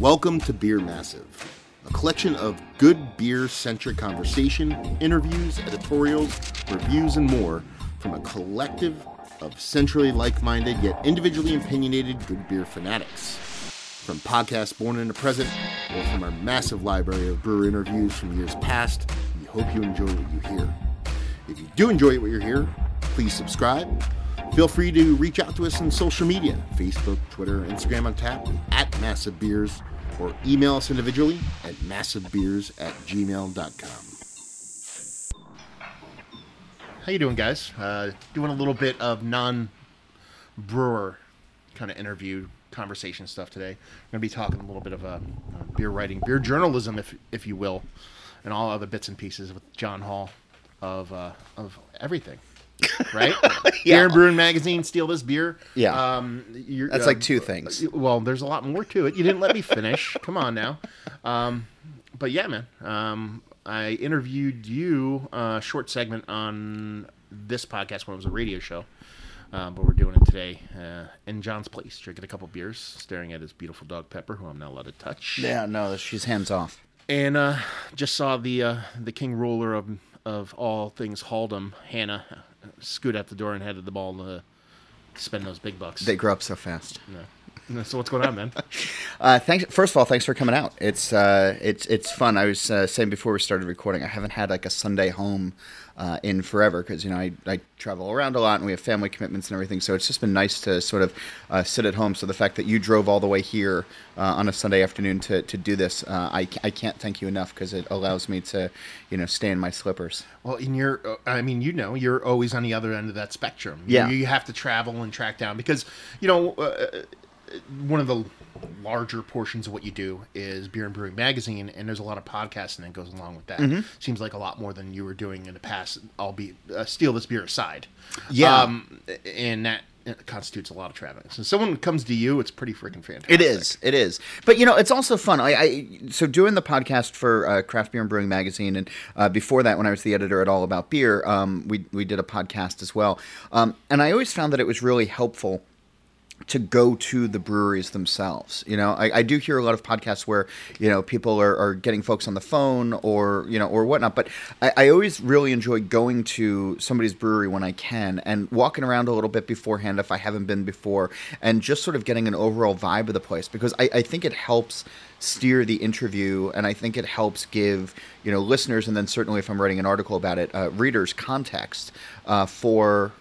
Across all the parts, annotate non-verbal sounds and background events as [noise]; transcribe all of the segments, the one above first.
Welcome to Beer Massive, a collection of good beer centric conversation, interviews, editorials, reviews, and more from a collective of centrally like minded yet individually opinionated good beer fanatics. From podcasts born in the present or from our massive library of brewer interviews from years past, we hope you enjoy what you hear. If you do enjoy what you hear, please subscribe. Feel free to reach out to us on social media Facebook, Twitter, Instagram on tap at Massive Beers, or email us individually at massivebeers at gmail.com. How you doing, guys? Uh, doing a little bit of non-brewer kind of interview conversation stuff today. We're going to be talking a little bit of uh, beer writing, beer journalism, if if you will, and all other bits and pieces with John Holl of uh, of everything. Right? [laughs] Beer and Brewing Magazine, steal this beer. Yeah. Um, you're, That's like two things. Well, there's a lot more to it. You didn't let me finish. [laughs] Come on now. Um, but yeah, man. Um, I interviewed you a short segment on this podcast when it was a radio show. Uh, but we're doing it today uh, in John's place, drinking a couple beers, staring at his beautiful dog Pepper, who I'm not allowed to touch. Yeah, no, she's hands off. And uh, just saw the uh, the king ruler of of all things Haldom, Hannah, uh, scoot out the door and headed the ball to spend those big bucks. They grow up so fast. No. [laughs] So what's going on, man? [laughs] Uh, thanks. First of all, thanks for coming out. It's uh, it's it's fun. I was uh, saying before we started recording, I haven't had like a Sunday home uh, in forever because you know I, I travel around a lot and we have family commitments and everything. So it's just been nice to sort of uh, sit at home. So the fact that you drove all the way here uh, on a Sunday afternoon to, to do this, uh, I, I can't thank you enough because it allows me to you know stay in my slippers. Well, in your, uh, I mean, you know, you're always on the other end of that spectrum. You- Yeah. you, have to travel and track down because, you know, uh, one of the larger portions of what you do is Beer and Brewing Magazine, and there's a lot of podcasting that goes along with that. Mm-hmm. Seems like a lot more than you were doing in the past. I'll be uh, steal this beer aside. Yeah. um, and that constitutes a lot of traveling. So someone comes to you, it's pretty freaking fantastic. It is. It is. But you know, it's also fun. I, I so doing the podcast for uh, Craft Beer and Brewing Magazine, and uh, before that, when I was the editor at All About Beer, um, we we did a podcast as well. Um, and I always found that it was really helpful to go to the breweries themselves. You know, I, I do hear a lot of podcasts where you know people are, are getting folks on the phone or you know or whatnot. But I, I always really enjoy going to somebody's brewery when I can and walking around a little bit beforehand if I haven't been before, and just sort of getting an overall vibe of the place because I, I think it helps steer the interview and i think it helps give you know listeners and then certainly if i'm writing an article about it uh, readers context uh, for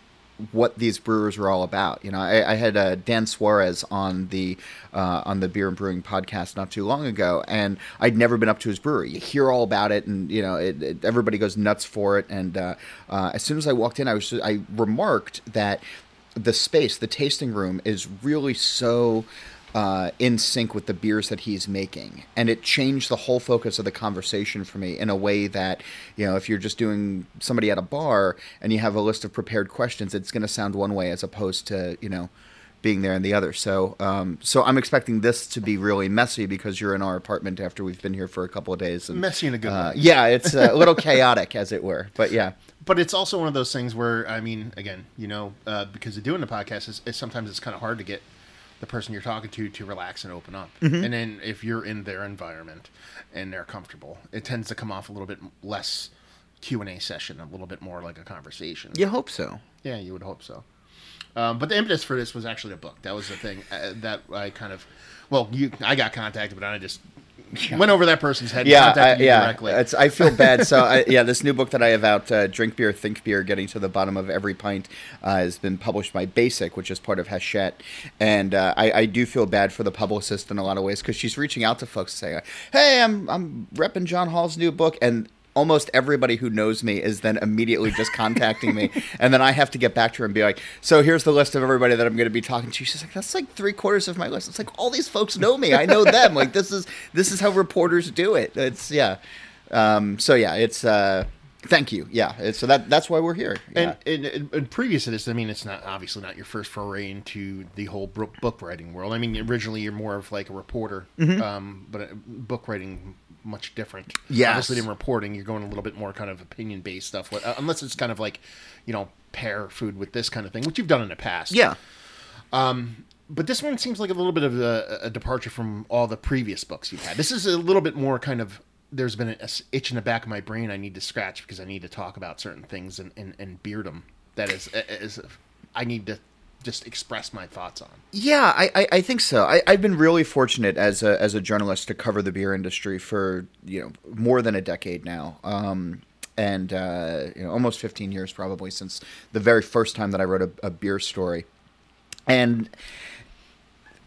what these brewers are all about. You know, I, I had uh, Dan Suarez on the uh, on the Beer and Brewing podcast not too long ago, and I'd never been up to his brewery. You hear all about it, and you know, it, it, everybody goes nuts for it. And uh, uh, as soon as I walked in, I was I remarked that the space, the tasting room, is really so uh, in sync with the beers that he's making, and it changed the whole focus of the conversation for me in a way that you know if you're just doing somebody at a bar and you have a list of prepared questions, it's going to sound one way as opposed to you know being there and the other. So um, so I'm expecting this to be really messy because you're in our apartment after we've been here for a couple of days. And, Messy in a good uh, way. Yeah, it's a little chaotic as it were, but yeah. but it's also one of those things where I mean, again, you know, uh, because of doing the podcast, is, is sometimes it's kind of hard to get the person you're talking to to relax and open up. And then if you're in their environment and they're comfortable, it tends to come off a little bit less Q and A session, a little bit more like a conversation. You hope so. Yeah, you would hope so. Um, but the impetus for this was actually a book. That was the thing uh, that I kind of, well, you, I got contacted, but I just went over that person's head. yeah, I, yeah. I feel [laughs] bad. So I, yeah, this new book that I have out, uh, "Drink Beer, Think Beer: Getting to the Bottom of Every Pint," uh, has been published by Basic, which is part of Hachette, and uh, I, I do feel bad for the publicist in a lot of ways because she's reaching out to folks to say, "Hey, I'm I'm repping John Holl's new book," and almost everybody who knows me is then immediately just contacting me [laughs] and then i have to get back to her and be like so here's the list of everybody that i'm going to be talking to. She's like that's like three quarters of my list. It's like all these folks know me. I know them. Like this is this is how reporters do it. It's yeah. Um, so yeah it's uh, thank you. Yeah so that that's why we're here. Yeah. And, and, and previous to this, I mean, it's not obviously not your first foray into the whole book, book writing world. I mean, originally you're more of like a reporter, um, but uh, book writing much different. Yes. obviously in reporting, you're going a little bit more kind of opinion based stuff. Uh, unless it's kind of like, you know, pair food with this kind of thing, which you've done in the past. yeah but this one seems like a little bit of a, a departure from all the previous books you've had. This is a little bit more kind of. There's been an itch in the back of my brain I need to scratch because I need to talk about certain things and and, and beerdom. That is, is I need to just express my thoughts on. Yeah, I, I, I think so. I, I've been really fortunate as a as a journalist to cover the beer industry for you know more than a decade now. Um, and uh, you know, almost 15 years probably since the very first time that I wrote a, a beer story. And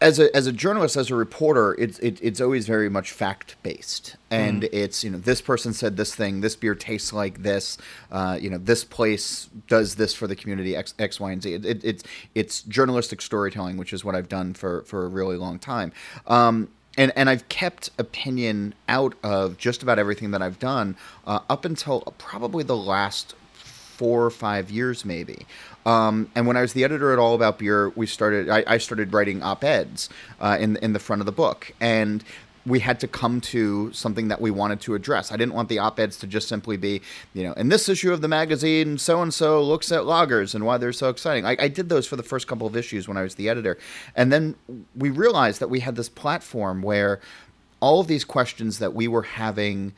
as a as a journalist, as a reporter, it's it, it's always very much fact based, and mm. it's you know this person said this thing, this beer tastes like this, uh, you know this place does this for the community X, X Y, and Z. It, it, it's it's journalistic storytelling, which is what I've done for for a really long time. Um, and and I've kept opinion out of just about everything that I've done uh, up until probably the last four or five years, maybe. Um, and when I was the editor at All About Beer, we started. I, I started writing op eds uh, in in the front of the book, and we had to come to something that we wanted to address. I didn't want the op eds to just simply be, you know, in this issue of the magazine, so and so looks at lagers and why they're so exciting. I, I, did those for the first couple of issues when I was the editor. And then we realized that we had this platform where all of these questions that we were having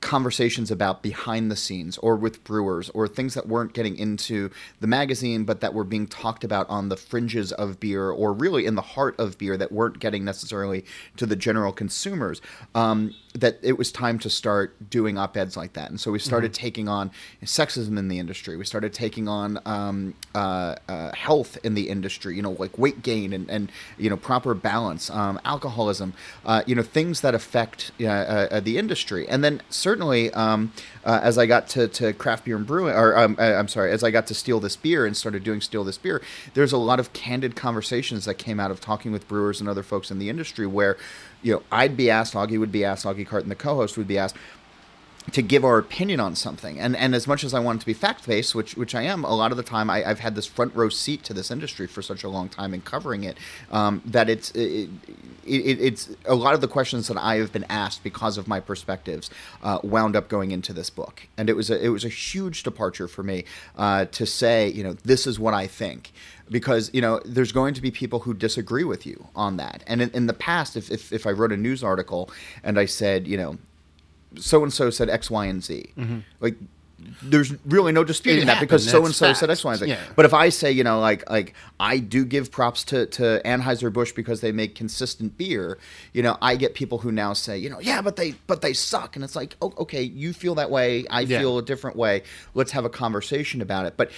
conversations about behind the scenes or with brewers or things that weren't getting into the magazine but that were being talked about on the fringes of beer or really in the heart of beer that weren't getting necessarily to the general consumers. Um, that it was time to start doing op-eds like that. And so we started mm-hmm. taking on sexism in the industry. We started taking on um, uh, uh, health in the industry you know like weight gain and, and you know proper balance um, alcoholism uh, you know things that affect uh, uh, the industry. And then certainly, um, uh, as I got to, to craft beer and brewing, or um, I, am sorry, as I got to steal this beer and started doing steal this beer, there's a lot of candid conversations that came out of talking with brewers and other folks in the industry where, you know, I'd be asked, Augie would be asked, Augie Carton, the co-host, would be asked, to give our opinion on something. And and as much as I want it to be fact based, which which I am, a lot of the time I, have had this front row seat to this industry for such a long time and covering it um, that it's it, it, it's a lot of the questions that I have been asked because of my perspectives uh, wound up going into this book, and it was a it was a huge departure for me uh, to say you know this is what I think. Because you know there's going to be people who disagree with you on that. And in, in the past if, if, if i wrote a news article and i said you know so and so said X, Y, and Z. Mm-hmm. Like there's really no disputing that because so and so said X, Y, and Z. Yeah. But if I say, you know, like like I do give props to to Anheuser Busch because they make consistent beer, you know, I get people who now say, you know, yeah, but they but they suck, and it's like, oh, okay, you feel that way, I yeah. feel a different way. Let's have a conversation about it. But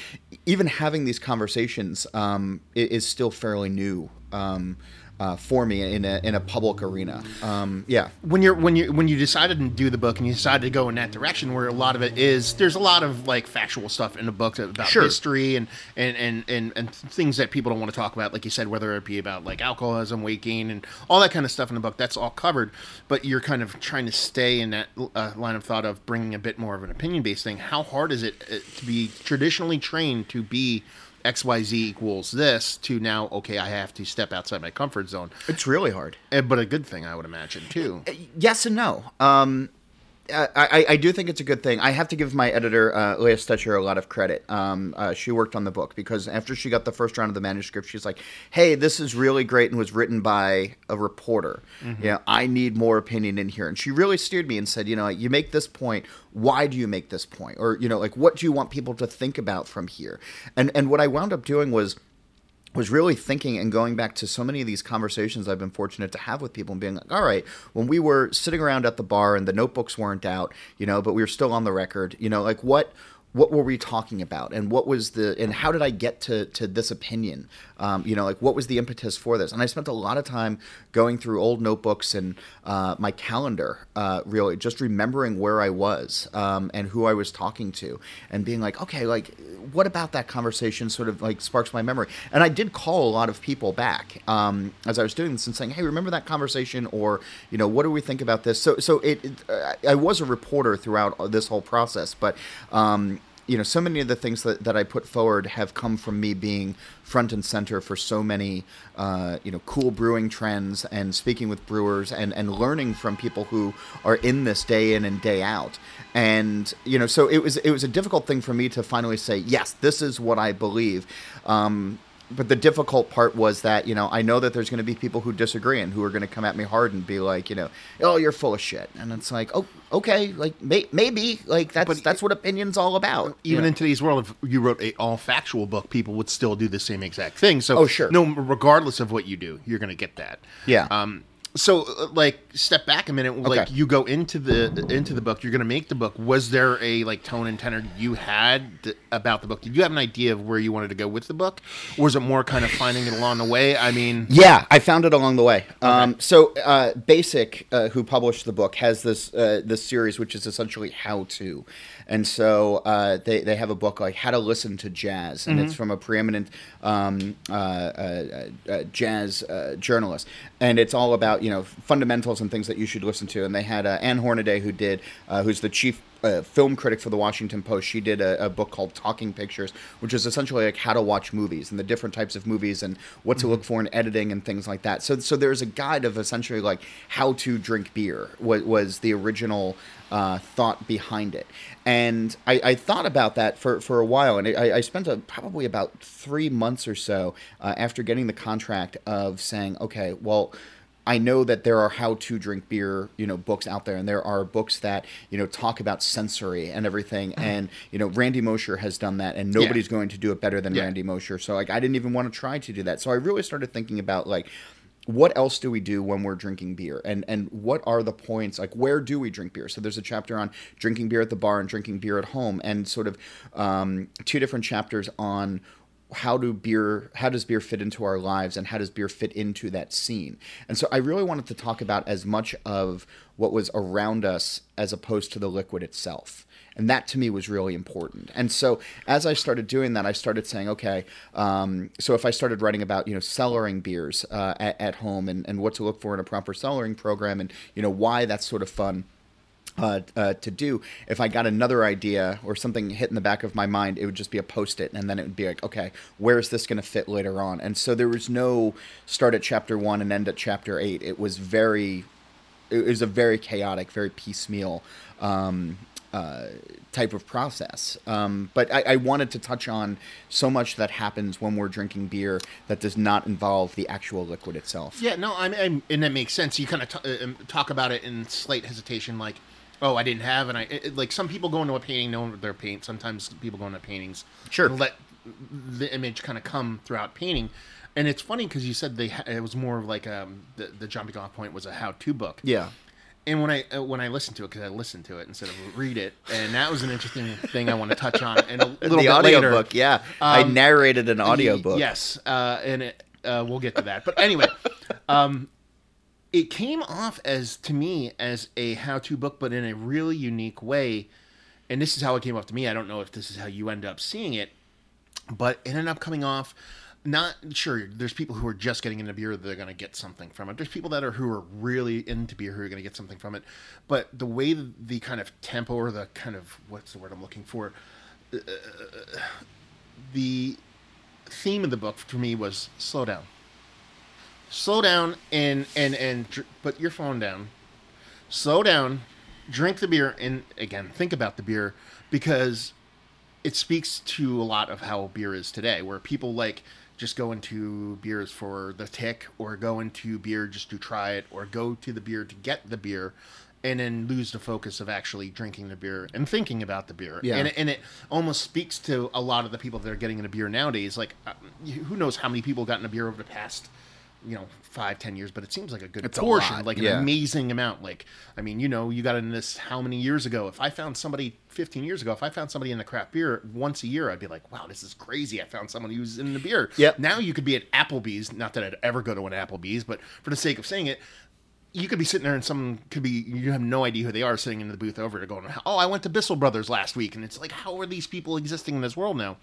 even having these conversations um, is still fairly new. Um, uh, for me in a in a public arena. Um, yeah. When you're when you when you decided to do the book and you decided to go in that direction, where a lot of it is, there's a lot of like factual stuff in the book about sure. history and and, and and and things that people don't want to talk about, like you said, whether it be about like alcoholism, weight gain, and all that kind of stuff in the book. That's all covered, but you're kind of trying to stay in that uh, line of thought of bringing a bit more of an opinion based thing. How hard is it uh, to be traditionally trained to be XYZ equals this to now, okay, I have to step outside my comfort zone. It's really hard. Eh, but a good thing, I would imagine, too. Uh, yes and no. Um, I, I, do think it's a good thing. I have to give my editor, uh, Leah Stecher, a lot of credit. Um, uh, she worked on the book because after she got the first round of the manuscript, she's like, "Hey, this is really great and was written by a reporter. Mm-hmm. You know, I need more opinion in here." And she really steered me and said, "You know, you make this point. Why do you make this point? Or you know, like, what do you want people to think about from here?" And and what I wound up doing was was really thinking and going back to so many of these conversations I've been fortunate to have with people and being like, all right, when we were sitting around at the bar and the notebooks weren't out, you know, but we were still on the record, you know, like what what were we talking about? And what was the and how did i get to to this opinion um, you know like what was the impetus for this? And i spent a lot of time going through old notebooks and uh, my calendar uh, really just remembering where i was um, and who i was talking to and being like okay like what about that conversation sort of like sparks my memory? And i did call a lot of people back um, as i was doing this and saying hey remember that conversation? Or you know what do we think about this? So so it, it i was a reporter throughout this whole process but um, you know, so many of the things that, that I put forward have come from me being front and center for so many, uh, you know, cool brewing trends and speaking with brewers and, and learning from people who are in this day in and day out. And, you know, so it was, it was a difficult thing for me to finally say, yes, this is what I believe. Um, but the difficult part was that you know I know that there's going to be people who disagree and who are going to come at me hard and be like you know oh you're full of shit and it's like oh okay like may- maybe like that's But- that's what opinions all about even in today's world, if you wrote a all factual book, people would still do the same exact thing. So, Oh, sure. no, regardless of what you do, you're going to get that. Yeah. Um. So, uh, like, step back a minute. Like, Okay. you go into the into the book. You're going to make the book. Was there a like tone and tenor you had th- about the book? Did you have an idea of where you wanted to go with the book, or was it more kind of finding it along the way? I mean, Yeah, I found it along the way. Um, so, uh, Basic, uh, who published the book, has this uh, this series, which is essentially how to, and so uh, they they have a book like How to Listen to Jazz, and it's from a preeminent um, uh, uh, uh, jazz uh, journalist, and it's all about you know fundamentals and things that you should listen to. And they had uh, Anne Hornaday, who did, uh, who's the chief uh, film critic for the Washington Post. She did a, a book called Talking Pictures, which is essentially like how to watch movies and the different types of movies and what to look for in editing and things like that. So, so there's a guide of essentially like how to drink beer. Was, was the original uh, thought behind it, and I, I thought about that for, for a while, and I, I spent a, probably about three months or so uh, after getting the contract of saying, okay, well. I know that there are how to drink beer, you know, books out there, and there are books that you know talk about sensory and everything. And you know, Randy Mosher has done that, and nobody's going to do it better than Yeah. Randy Mosher. So like, I didn't even want to try to do that. So I really started thinking about like. What else do we do when we're drinking beer, and and what are the points? Like, where do we drink beer? So there's a chapter on drinking beer at the bar and drinking beer at home, and sort of um, two different chapters on how do beer how does beer fit into our lives and how does beer fit into that scene? And so i really wanted to talk about as much of what was around us as opposed to the liquid itself. And that to me was really important. And so as i started doing that i started saying okay um, so if i started writing about you know cellaring beers uh, at, at home and, and what to look for in a proper cellaring program and you know why that's sort of fun uh, uh, to do. If I got another idea or something hit in the back of my mind, it would just be a post it, and then it would be like, okay, where is this going to fit later on? And so there was no start at chapter one and end at chapter eight. It was very, it was a very chaotic, very piecemeal. Um, uh, type of process, um, but I, I wanted to touch on so much that happens when we're drinking beer that does not involve the actual liquid itself. Yeah, no, I mean, and that makes sense. You kind of t- uh, um, talk about it in slight hesitation, like, "Oh, I didn't have," and I it, like some people go into a painting knowing their paint. Sometimes people go into paintings, Sure. let the image kind of come throughout painting. And it's funny because you said they ha- it was more of like um the, the jumping off point was a how to book. Yeah. And when I uh, when I listened to it, because I listened to it instead of read it, and that was an interesting thing I want to touch on. And a [laughs] little the bit audiobook, later, yeah. I Um, narrated an audiobook. Yes, uh, and it, uh, we'll get to that. But anyway, um, it came off as to me as a how-to book, but in a really unique way. And this is how it came off to me. I don't know if this is how you end up seeing it, but it ended up coming off. Not sure. There's people who are just getting into beer; they're going to get something from it. There's people that are who are really into beer who are going to get something from it. But the way the, the kind of tempo or the kind of what's the word I'm looking for, uh, uh, uh, uh the theme of the book for me was slow down. Slow down and and and dr- put your phone down. Slow down, drink the beer, and again think about the beer because it speaks to a lot of how beer is today, where people like just go into beers for the tick, or go into beer just to try it, or go to the beer to get the beer, and then lose the focus of actually drinking the beer and thinking about the beer. Yeah. And, it- and it almost speaks to a lot of the people that are getting into beer nowadays. Like, uh, who knows how many people got into beer over the past, you know, five, ten years, but it seems like a good It's a portion, lot, like an yeah. amazing amount. Like, I mean, you know, you got in this how many years ago? If I found somebody 15 years ago, if I found somebody in the craft beer once a year, I'd be like, wow, this is crazy. I found someone who's in the beer. Yep. Now you could be at Applebee's. Not that I'd ever go to an Applebee's, but for the sake of saying it, you could be sitting there and someone could be you have no idea who they are sitting in the booth over to going, oh, I went to Bissell Brothers last week, and it's like, how are these people existing in this world now?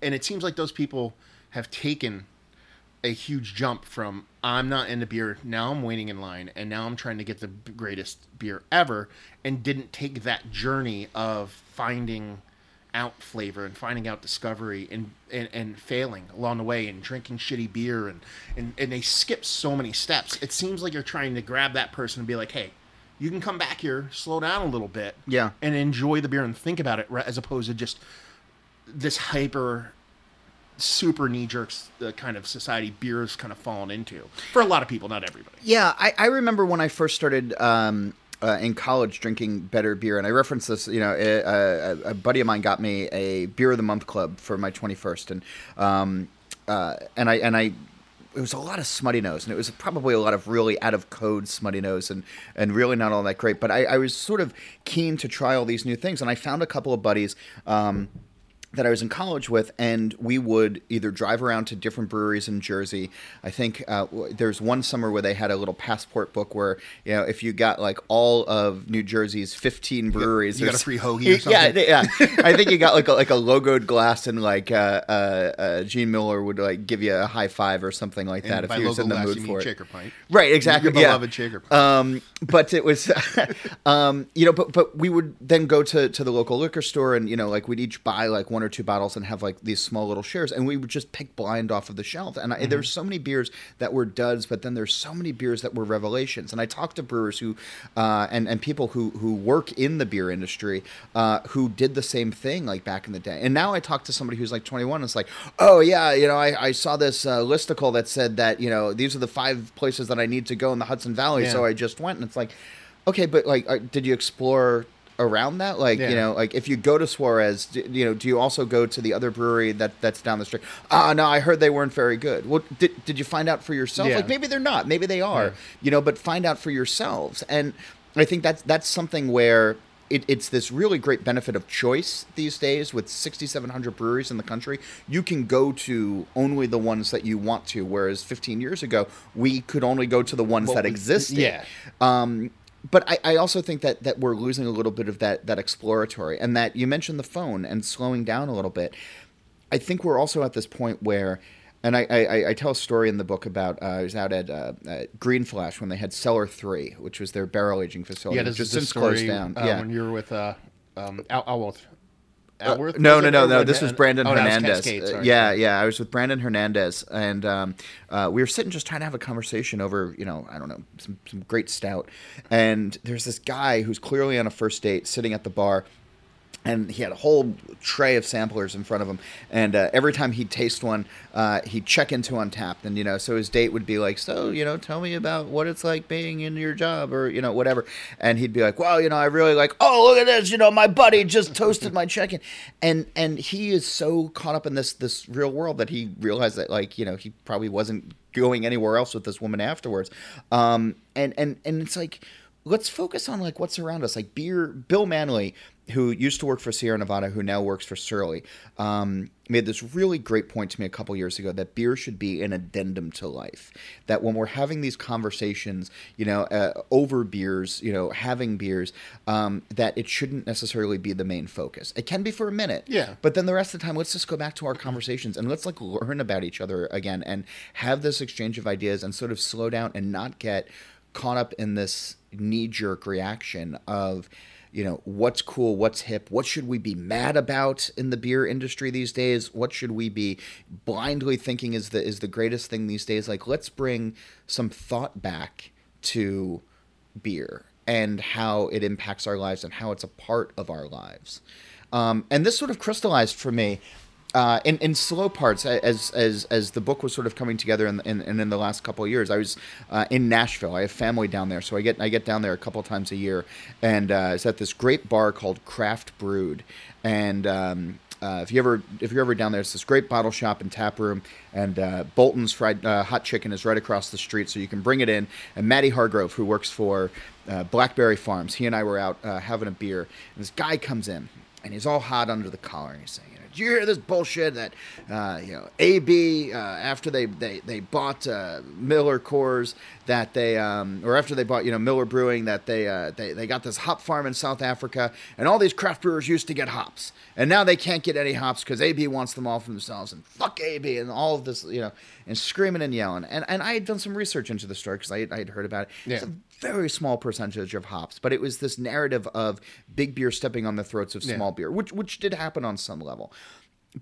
And it seems like those people have taken a huge jump from I'm not into beer, now I'm waiting in line, and now I'm trying to get the greatest beer ever, and didn't take that journey of finding out flavor and finding out discovery and, and, and failing along the way and drinking shitty beer and, and, and they skip so many steps. It seems like you're trying to grab that person and be like, hey, you can come back here, slow down a little bit, Yeah. and enjoy the beer and think about it, as opposed to just this hyper super knee jerks uh, kind of society beer's kind of fallen into for a lot of people, not everybody. Yeah, I, I remember when I first started um, uh, in college drinking better beer, and I referenced this. You know, a, a, a buddy of mine got me a beer of the month club for my twenty first, and um, uh, and I and I. It was a lot of Smuttynose, and it was probably a lot of really out of code Smuttynose, and, and really not all that great. But I, I was sort of keen to try all these new things, and I found a couple of buddies um, that I was in college with, and we would either drive around to different breweries in Jersey. I think uh, there's one summer where they had a little passport book where you know if you got like all of New Jersey's 15 breweries, you got a free hoagie [laughs] or Yeah, something? yeah. I think you got like a, like a logoed glass, and like uh, uh, uh, Gene Muller would like give you a high five or something like that And if he was in the glass, mood for it. shaker pint. Right, exactly. Your yeah. beloved shaker pint. Um, but it was, [laughs] um, you know, but but we would then go to to the local liquor store and you know, like we'd each buy like one or two bottles and have like these small little shares, and we would just pick blind off of the shelf. And I, there's so many beers that were duds, but then there's so many beers that were revelations. And I talked to brewers who, uh, and and people who who work in the beer industry, uh, who did the same thing like back in the day. And now I talk to somebody who's like 21, and it's like, oh yeah, you know, I, I saw this uh, listicle that said that you know these are the five places that I need to go in the Hudson Valley, Yeah. so I just went, and it's like, okay, but like, uh, did you explore? Around that like Yeah. you know like if you go to suarez do, you know do you also go to the other brewery that that's down the street ah no i heard they weren't very good well did, did you find out for yourself Yeah. like maybe they're not maybe they are Yeah. you know but find out for yourselves and i think that's that's something where it, it's this really great benefit of choice these days with 6700 breweries in the country you can go to only the ones that you want to whereas 15 years ago we could only go to the ones Well, that existed yeah. um, but I, I also think that, that we're losing a little bit of that that exploratory and that you mentioned the phone and slowing down a little bit. I think we're also at this point where, and I, I, I tell a story in the book about uh, I was out at uh, uh, Green Flash when they had Cellar Three, which was their barrel aging facility, Yeah, which has is since story closed down. uh, yeah, when you were with uh, um, Al- Alworth. Uh, Alworth, no, no, no, no. This was uh, Brandon oh, was Hernandez. Cascade, Uh, yeah, yeah. I was with Brandon Hernandez, and um, uh, we were sitting just trying to have a conversation over, you know, I don't know, some, some great stout. And there's this guy who's clearly on a first date sitting at the bar. And he had a whole tray of samplers in front of him, and uh, every time he'd taste one, uh, he'd check into Untappd, and you know, so his date would be like, "So, you know, tell me about what it's like being in your job, or you know, whatever." And he'd be like, "Well, you know, I really like. Oh, look at this! You know, my buddy just toasted my check-in," and and he is so caught up in this this real world that he realized that like you know he probably wasn't going anywhere else with this woman afterwards, um, and and and it's like let's focus on like what's around us like beer bill manley who used to work for sierra nevada who now works for surly um, made this really great point to me a couple years ago that beer should be an addendum to life. That when we're having these conversations you know uh, over beers you know having beers um, that it shouldn't necessarily be the main focus. It can be for a minute Yeah. but then the rest of the time let's just go back to our conversations and let's like learn about each other again and have this exchange of ideas and sort of slow down and not get caught up in this knee jerk reaction of you know what's cool what's hip what should we be mad about in the beer industry these days? What should we be blindly thinking is the is the greatest thing these days? Like let's bring some thought back to beer and how it impacts our lives and how it's a part of our lives. Um, and this sort of crystallized for me uh, in, slow parts as as as the book was sort of coming together and in, in, in, the last couple of years I was uh, in Nashville. I have family down there so I get I get down there a couple of times a year. And uh, it's at this great bar called Craft Brewed. And um, uh, if you ever if you're ever down there, it's this great bottle shop and tap room, and uh, Bolton's fried uh, hot chicken is right across the street, so you can bring it in. And Matty Hargrove, who works for uh, Blackberry Farms, he and I were out uh, having a beer, and this guy comes in, and he's all hot under the collar, and he's saying, "Did you hear this bullshit that uh, you know AB uh, after they they they bought uh, Miller Coors that they um, or after they bought you know Miller Brewing that they uh, they they got this hop farm in South Africa, and all these craft brewers used to get hops, and now they can't get any hops because AB wants them all for themselves, and fuck AB, and all of this you know, and screaming and yelling, and and I had done some research into the story because I I had heard about it. It's Yeah. a very small percentage of hops, but it was this narrative of big beer stepping on the throats of Yeah. small beer, which which did happen on some level.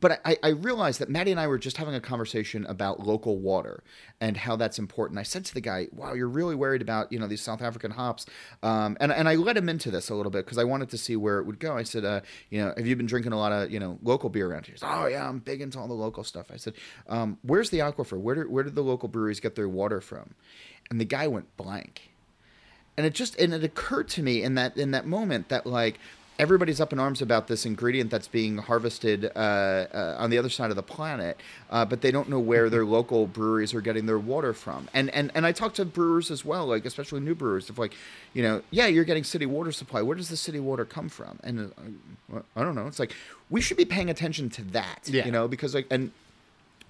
but I, I realized that Maddie and I were just having a conversation about local water and how that's important. I said to the guy, "Wow, you're really worried about you know these South African hops," um, and and I let him into this a little bit because I wanted to see where it would go. I said, uh, "You know, have you been drinking a lot of you know local beer around here?" He said, "Oh yeah, I'm big into all the local stuff." I said, um, "Where's the aquifer? Where do, where did the local breweries get their water from?" And the guy went blank, and it just and it occurred to me in that in that moment that like everybody's up in arms about this ingredient that's being harvested uh, uh, on the other side of the planet, uh, but they don't know where their local breweries are getting their water from. And and and I talk to brewers as well, like especially new brewers, of like, you know, yeah, you're getting city water supply. Where does the city water come from? And uh, I don't know. It's like we should be paying attention to that, Yeah. you know, because like and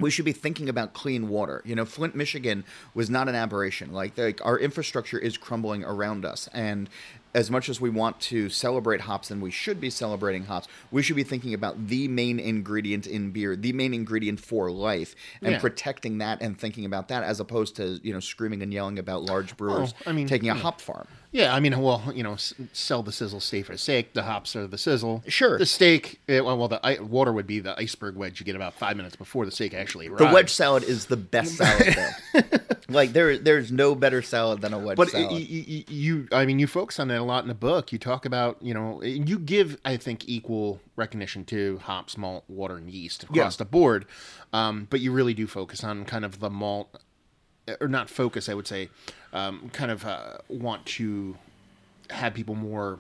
we should be thinking about clean water. You know, Flint, Michigan was not an aberration. Like, like our infrastructure is crumbling around us, and as much as we want to celebrate hops and we should be celebrating hops, we should be thinking about the main ingredient in beer, the main ingredient for life, and Yeah. protecting that and thinking about that as opposed to you know screaming and yelling about large oh, brewers I mean, taking a yeah. hop farm. Yeah, I mean, well, you know, s- sell the sizzle, stay for steak. The hops are the sizzle. Sure. The steak, eh, well, well, the i- water would be the iceberg wedge you get about five minutes before the steak actually arrives. The wedge salad is the best [laughs] salad though. like there, there's no better salad than a wedge But salad. y- y- y- you, I mean, you focus on that a lot in the book. You talk about, you know, you give, I think, equal recognition to hops, malt, water, and yeast across Yeah. the board. Um, but you really do focus on kind of the malt, or not focus, I would say, um, kind of uh, want to have people more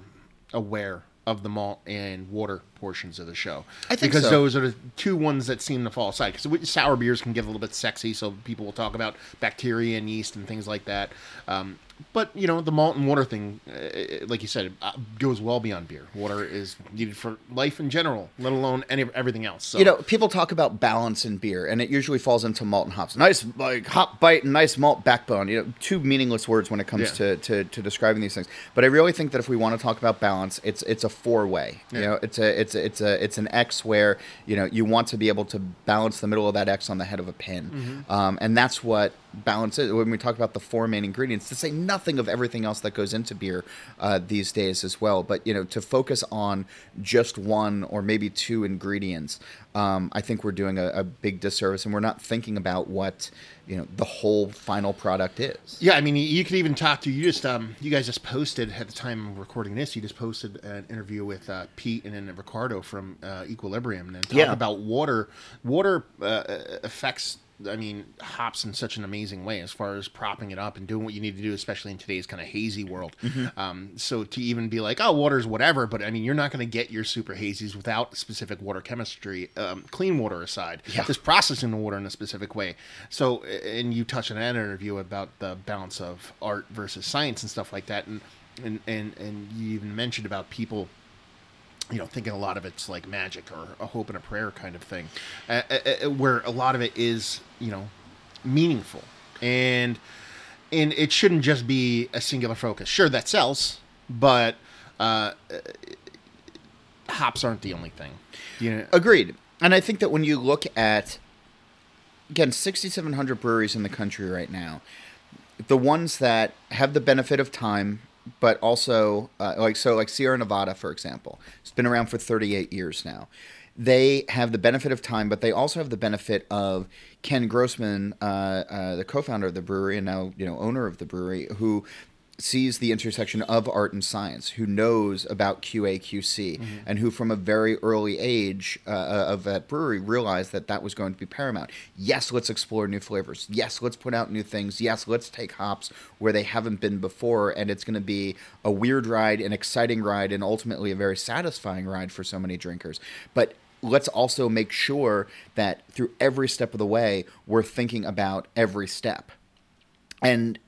aware of the malt and water portions of the show. I think because so. those are the two ones that seem to fall aside. Because sour beers can get a little bit sexy, so people will talk about bacteria and yeast and things like that. Um, but you know, the malt and water thing, uh, like you said, uh, goes well beyond beer. Water is needed for life in general, let alone any everything else. So You know, people talk about balance in beer, and it usually falls into malt and hops. Nice, like hop bite and nice malt backbone. You know, two meaningless words when it comes Yeah. to, to, to describing these things. But I really think that if we want to talk about balance, it's it's a four way. You know, it's a it's a, it's a it's an X where you know you want to be able to balance the middle of that X on the head of a pin, Mm-hmm. um, and that's what balance is. When we talk about the four main ingredients, to say nothing of everything else that goes into beer uh, these days as well, but you know, to focus on just one or maybe two ingredients, um, I think we're doing a, a big disservice, and we're not thinking about what you know the whole final product is. Yeah, I mean, you, could even talk to you just um you guys just posted at the time of recording this. You just posted an interview with uh, Pete and then Ricardo from uh, Equilibrium, and talk Yeah. about water. Water uh, affects. I mean, hops in such an amazing way as far as propping it up and doing what you need to do, especially in today's kind of hazy world. Um, so to even be like, oh, water's whatever, but I mean, you're not going to get your super hazies without specific water chemistry, um, clean water aside. Yeah. Just processing the water in a specific way. So, and you touched on that interview about the balance of art versus science and stuff like that, and and and, and you even mentioned about people. You know, thinking a lot of it's like magic or a hope and a prayer kind of thing, uh, uh, where a lot of it is, you know, meaningful, and and it shouldn't just be a singular focus. Sure, that sells, but uh, uh, hops aren't the only thing. You know, Agreed. And I think that when you look at again 6700 breweries in the country right now, the ones that have the benefit of time but also uh, like so like Sierra Nevada for example. It's been around for 38 years now. They have the benefit of time, but they also have the benefit of Ken Grossman, uh, uh, the co-founder of the brewery and now you know owner of the brewery, who sees the intersection of art and science, who knows about QA QC, and who from a very early age uh, of that brewery realized that that was going to be paramount. Yes, let's explore new flavors. Yes, let's put out new things. Yes, let's take hops where they haven't been before, and it's going to be a weird ride, an exciting ride, and ultimately a very satisfying ride for so many drinkers. But let's also make sure that through every step of the way, we're thinking about every step. And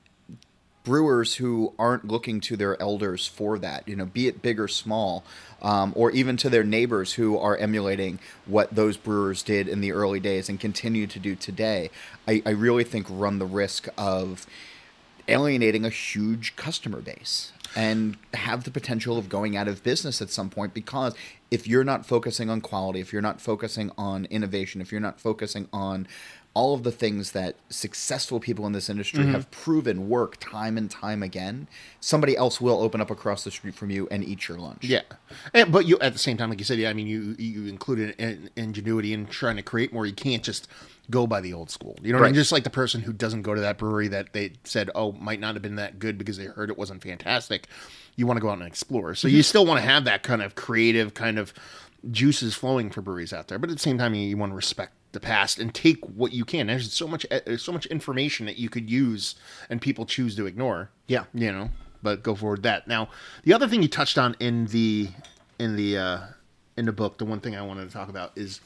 brewers who aren't looking to their elders for that, you know, be it big or small, um, or even to their neighbors who are emulating what those brewers did in the early days and continue to do today, I, I really think run the risk of alienating a huge customer base and have the potential of going out of business at some point because if you're not focusing on quality, if you're not focusing on innovation, if you're not focusing on all of the things that successful people in this industry Mm-hmm. have proven work time and time again, somebody else will open up across the street from you and eat your lunch. Yeah, and, but you at the same time, like you said, yeah, I mean, you you included in, ingenuity in trying to create more. You can't just go by the old school. You know, what I mean? Just like the person who doesn't go to that brewery that they said, oh, might not have been that good because they heard it wasn't fantastic. You want to go out and explore, so you mm-hmm. still want to have that kind of creative kind of juices flowing for breweries out there. But at the same time, you, you want to respect the past and take what you can. There's so much there's so much information that you could use, and people choose to ignore. Yeah. you know. But go forward that. Now, the other thing you touched on in the in the uh, in the book, the one thing I wanted to talk about is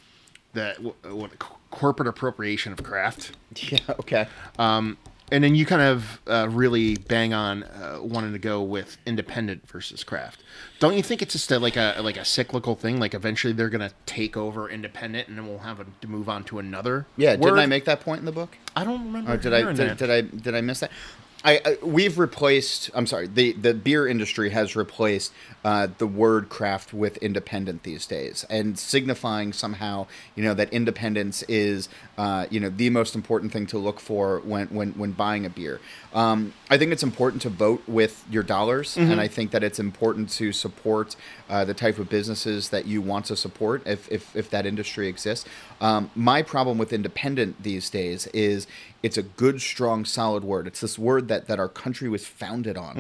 that w- what corporate appropriation of craft. [laughs] Yeah. Okay. Um, And then you kind of uh, really bang on uh, wanting to go with independent versus craft. Don't you think it's just a, like a like a cyclical thing? Like eventually they're gonna take over independent, and then we'll have a, to move on to another. Yeah. word? Didn't I make that point in the book? I don't remember. Or did I did, did I did I miss that? I, I we've replaced. I'm sorry. The the beer industry has replaced uh, the word craft with independent these days, and signifying somehow you know that independence is uh, you know the most important thing to look for when when when buying a beer. Um, I think it's important to vote with your dollars, and I think that it's important to support uh, the type of businesses that you want to support if if, if that industry exists. Um, my problem with independent these days is it's a good, strong, solid word. It's this word that that our country was founded on,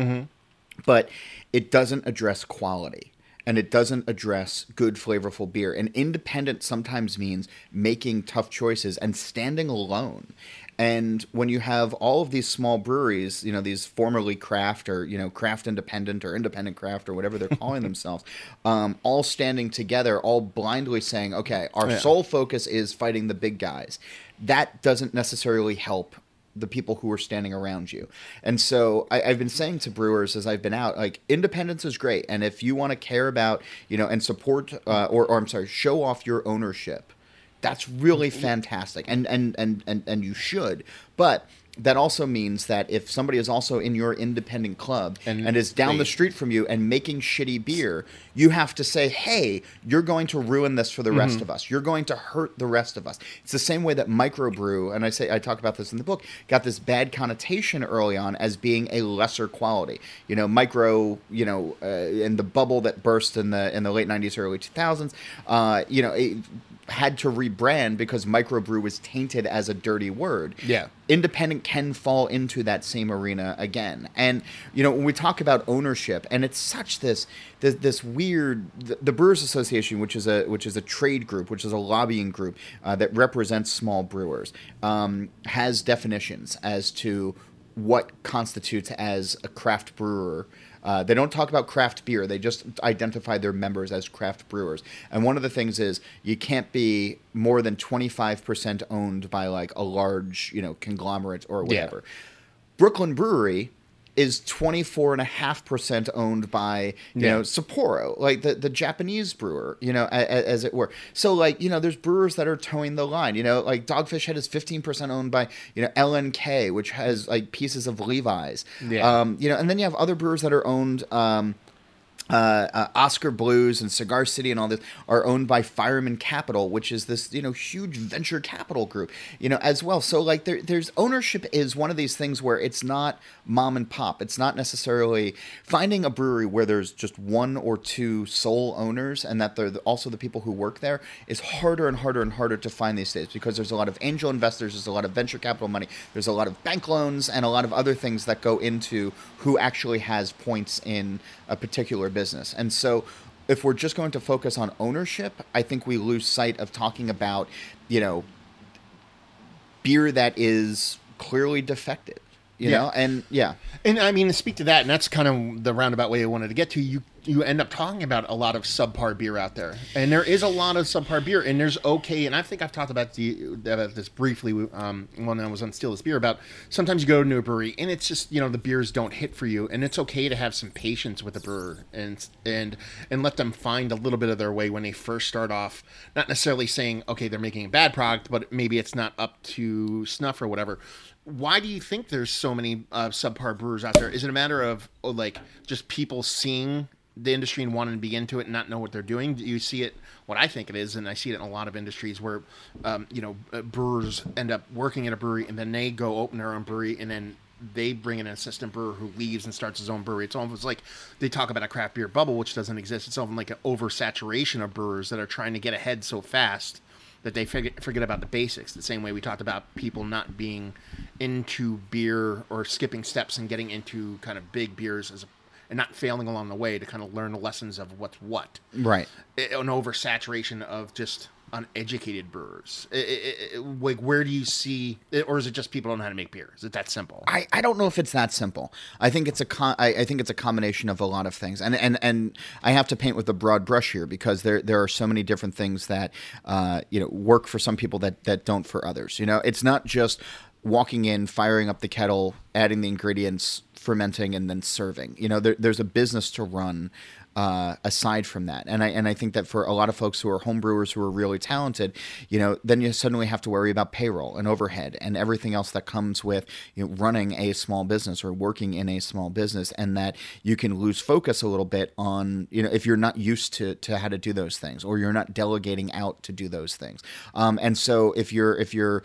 but it doesn't address quality. And it doesn't address good, flavorful beer. And independent sometimes means making tough choices and standing alone. And when you have all of these small breweries, you know, these formerly craft or, you know, craft independent or independent craft or whatever they're calling [laughs] themselves, um, all standing together, all blindly saying, okay, our Yeah. sole focus is fighting the big guys. That doesn't necessarily help the people who are standing around you. And so I, I've been saying to brewers as I've been out, like independence is great. And if you want to care about, you know, and support, uh, or, or I'm sorry, show off your ownership, that's really fantastic. And, and, and, and, and you should. But that also means that if somebody is also in your independent club and, And is down the street from you and making shitty beer, you have to say, hey, you're going to ruin this for the rest Mm-hmm. of us. You're going to hurt the rest of us. It's the same way that microbrew, and I say I talk about this in the book, got this bad connotation early on as being a lesser quality. You know, micro, you know, uh, in the bubble that burst in the in the late '90s, early 2000s, uh, you know. It, had to rebrand because microbrew was tainted as a dirty word Yeah. independent can fall into that same arena again. And you know when we talk about ownership and it's such this this, this weird the, the brewers association which is a which is a trade group which is a lobbying group uh, that represents small brewers um, has definitions as to what constitutes as a craft brewer uh, they don't talk about craft beer. They just identify their members as craft brewers. And one of the things is you can't be more than 25% owned by like a large, you know, conglomerate or whatever. Brooklyn Brewery is 24.5% owned by, you Yeah. know, Sapporo, like the, the Japanese brewer, you know, a, a- as it were. So, like, you know, there's brewers that are towing the line, you know, like Dogfish Head is 15% owned by, you know, LNK, which has like pieces of Levi's. Yeah. Um, you know, and then you have other brewers that are owned, um, uh, uh, Oskar Blues and Cigar City and all this are owned by Fireman Capital, which is this you know huge venture capital group, you know as well. So like there, there's ownership is one of these things where it's not mom and pop. It's not necessarily finding a brewery where there's just one or two sole owners and that they're the- also the people who work there is harder and harder and harder to find these days because there's a lot of angel investors, there's a lot of venture capital money, there's a lot of bank loans and a lot of other things that go into who actually has points in a particular business. And so if we're just going to focus on ownership, I think we lose sight of talking about, you know, beer that is clearly defective. You Yeah. know, and yeah, And I mean, to speak to that, and that's kind of the roundabout way I wanted to get to. You you end up talking about a lot of subpar beer out there, and there is a lot of subpar beer, and there's okay. And I think I've talked about the about this briefly um, when I was on Steal This Beer about sometimes you go to a brewery and it's just you know the beers don't hit for you, and it's okay to have some patience with a brewer and and and let them find a little bit of their way when they first start off. Not necessarily saying okay they're making a bad product, but maybe it's not up to snuff or whatever why do you think there's so many uh, subpar brewers out there? Is it a matter of like just people seeing the industry and wanting to be into it and not know what they're doing. Do you see it, what I think it is, and I see it in a lot of industries where, um, you know, uh, brewers end up working at a brewery and then they go open their own brewery and then they bring in an assistant brewer who leaves and starts his own brewery. It's almost like they talk about a craft beer bubble, which doesn't exist. It's almost like an oversaturation of brewers that are trying to get ahead so fast that they forget, forget about the basics. The same way we talked about people not being into beer or skipping steps and getting into kind of big beers as a, and not failing along the way to kind of learn the lessons of what's what. Right. An oversaturation of just uneducated brewers? It, it, it, like, where do you see, or is it just people don't know how to make beer? Is it that simple? I, I don't know if it's that simple. I think it's a con- I, I think it's a combination of a lot of things, and and and I have to paint with a broad brush here because there there are so many different things that uh, you know work for some people that that don't for others. You know, it's not just walking in, firing up the kettle, adding the ingredients, fermenting, and then serving. You know, there, there's a business to run uh, aside from that. And I and I think that for a lot of folks who are homebrewers who are really talented, you know, then you suddenly have to worry about payroll and overhead and everything else that comes with you know, running a small business or working in a small business, and that you can lose focus a little bit on you know if you're not used to to how to do those things or you're not delegating out to do those things. Um, and so if you're if you're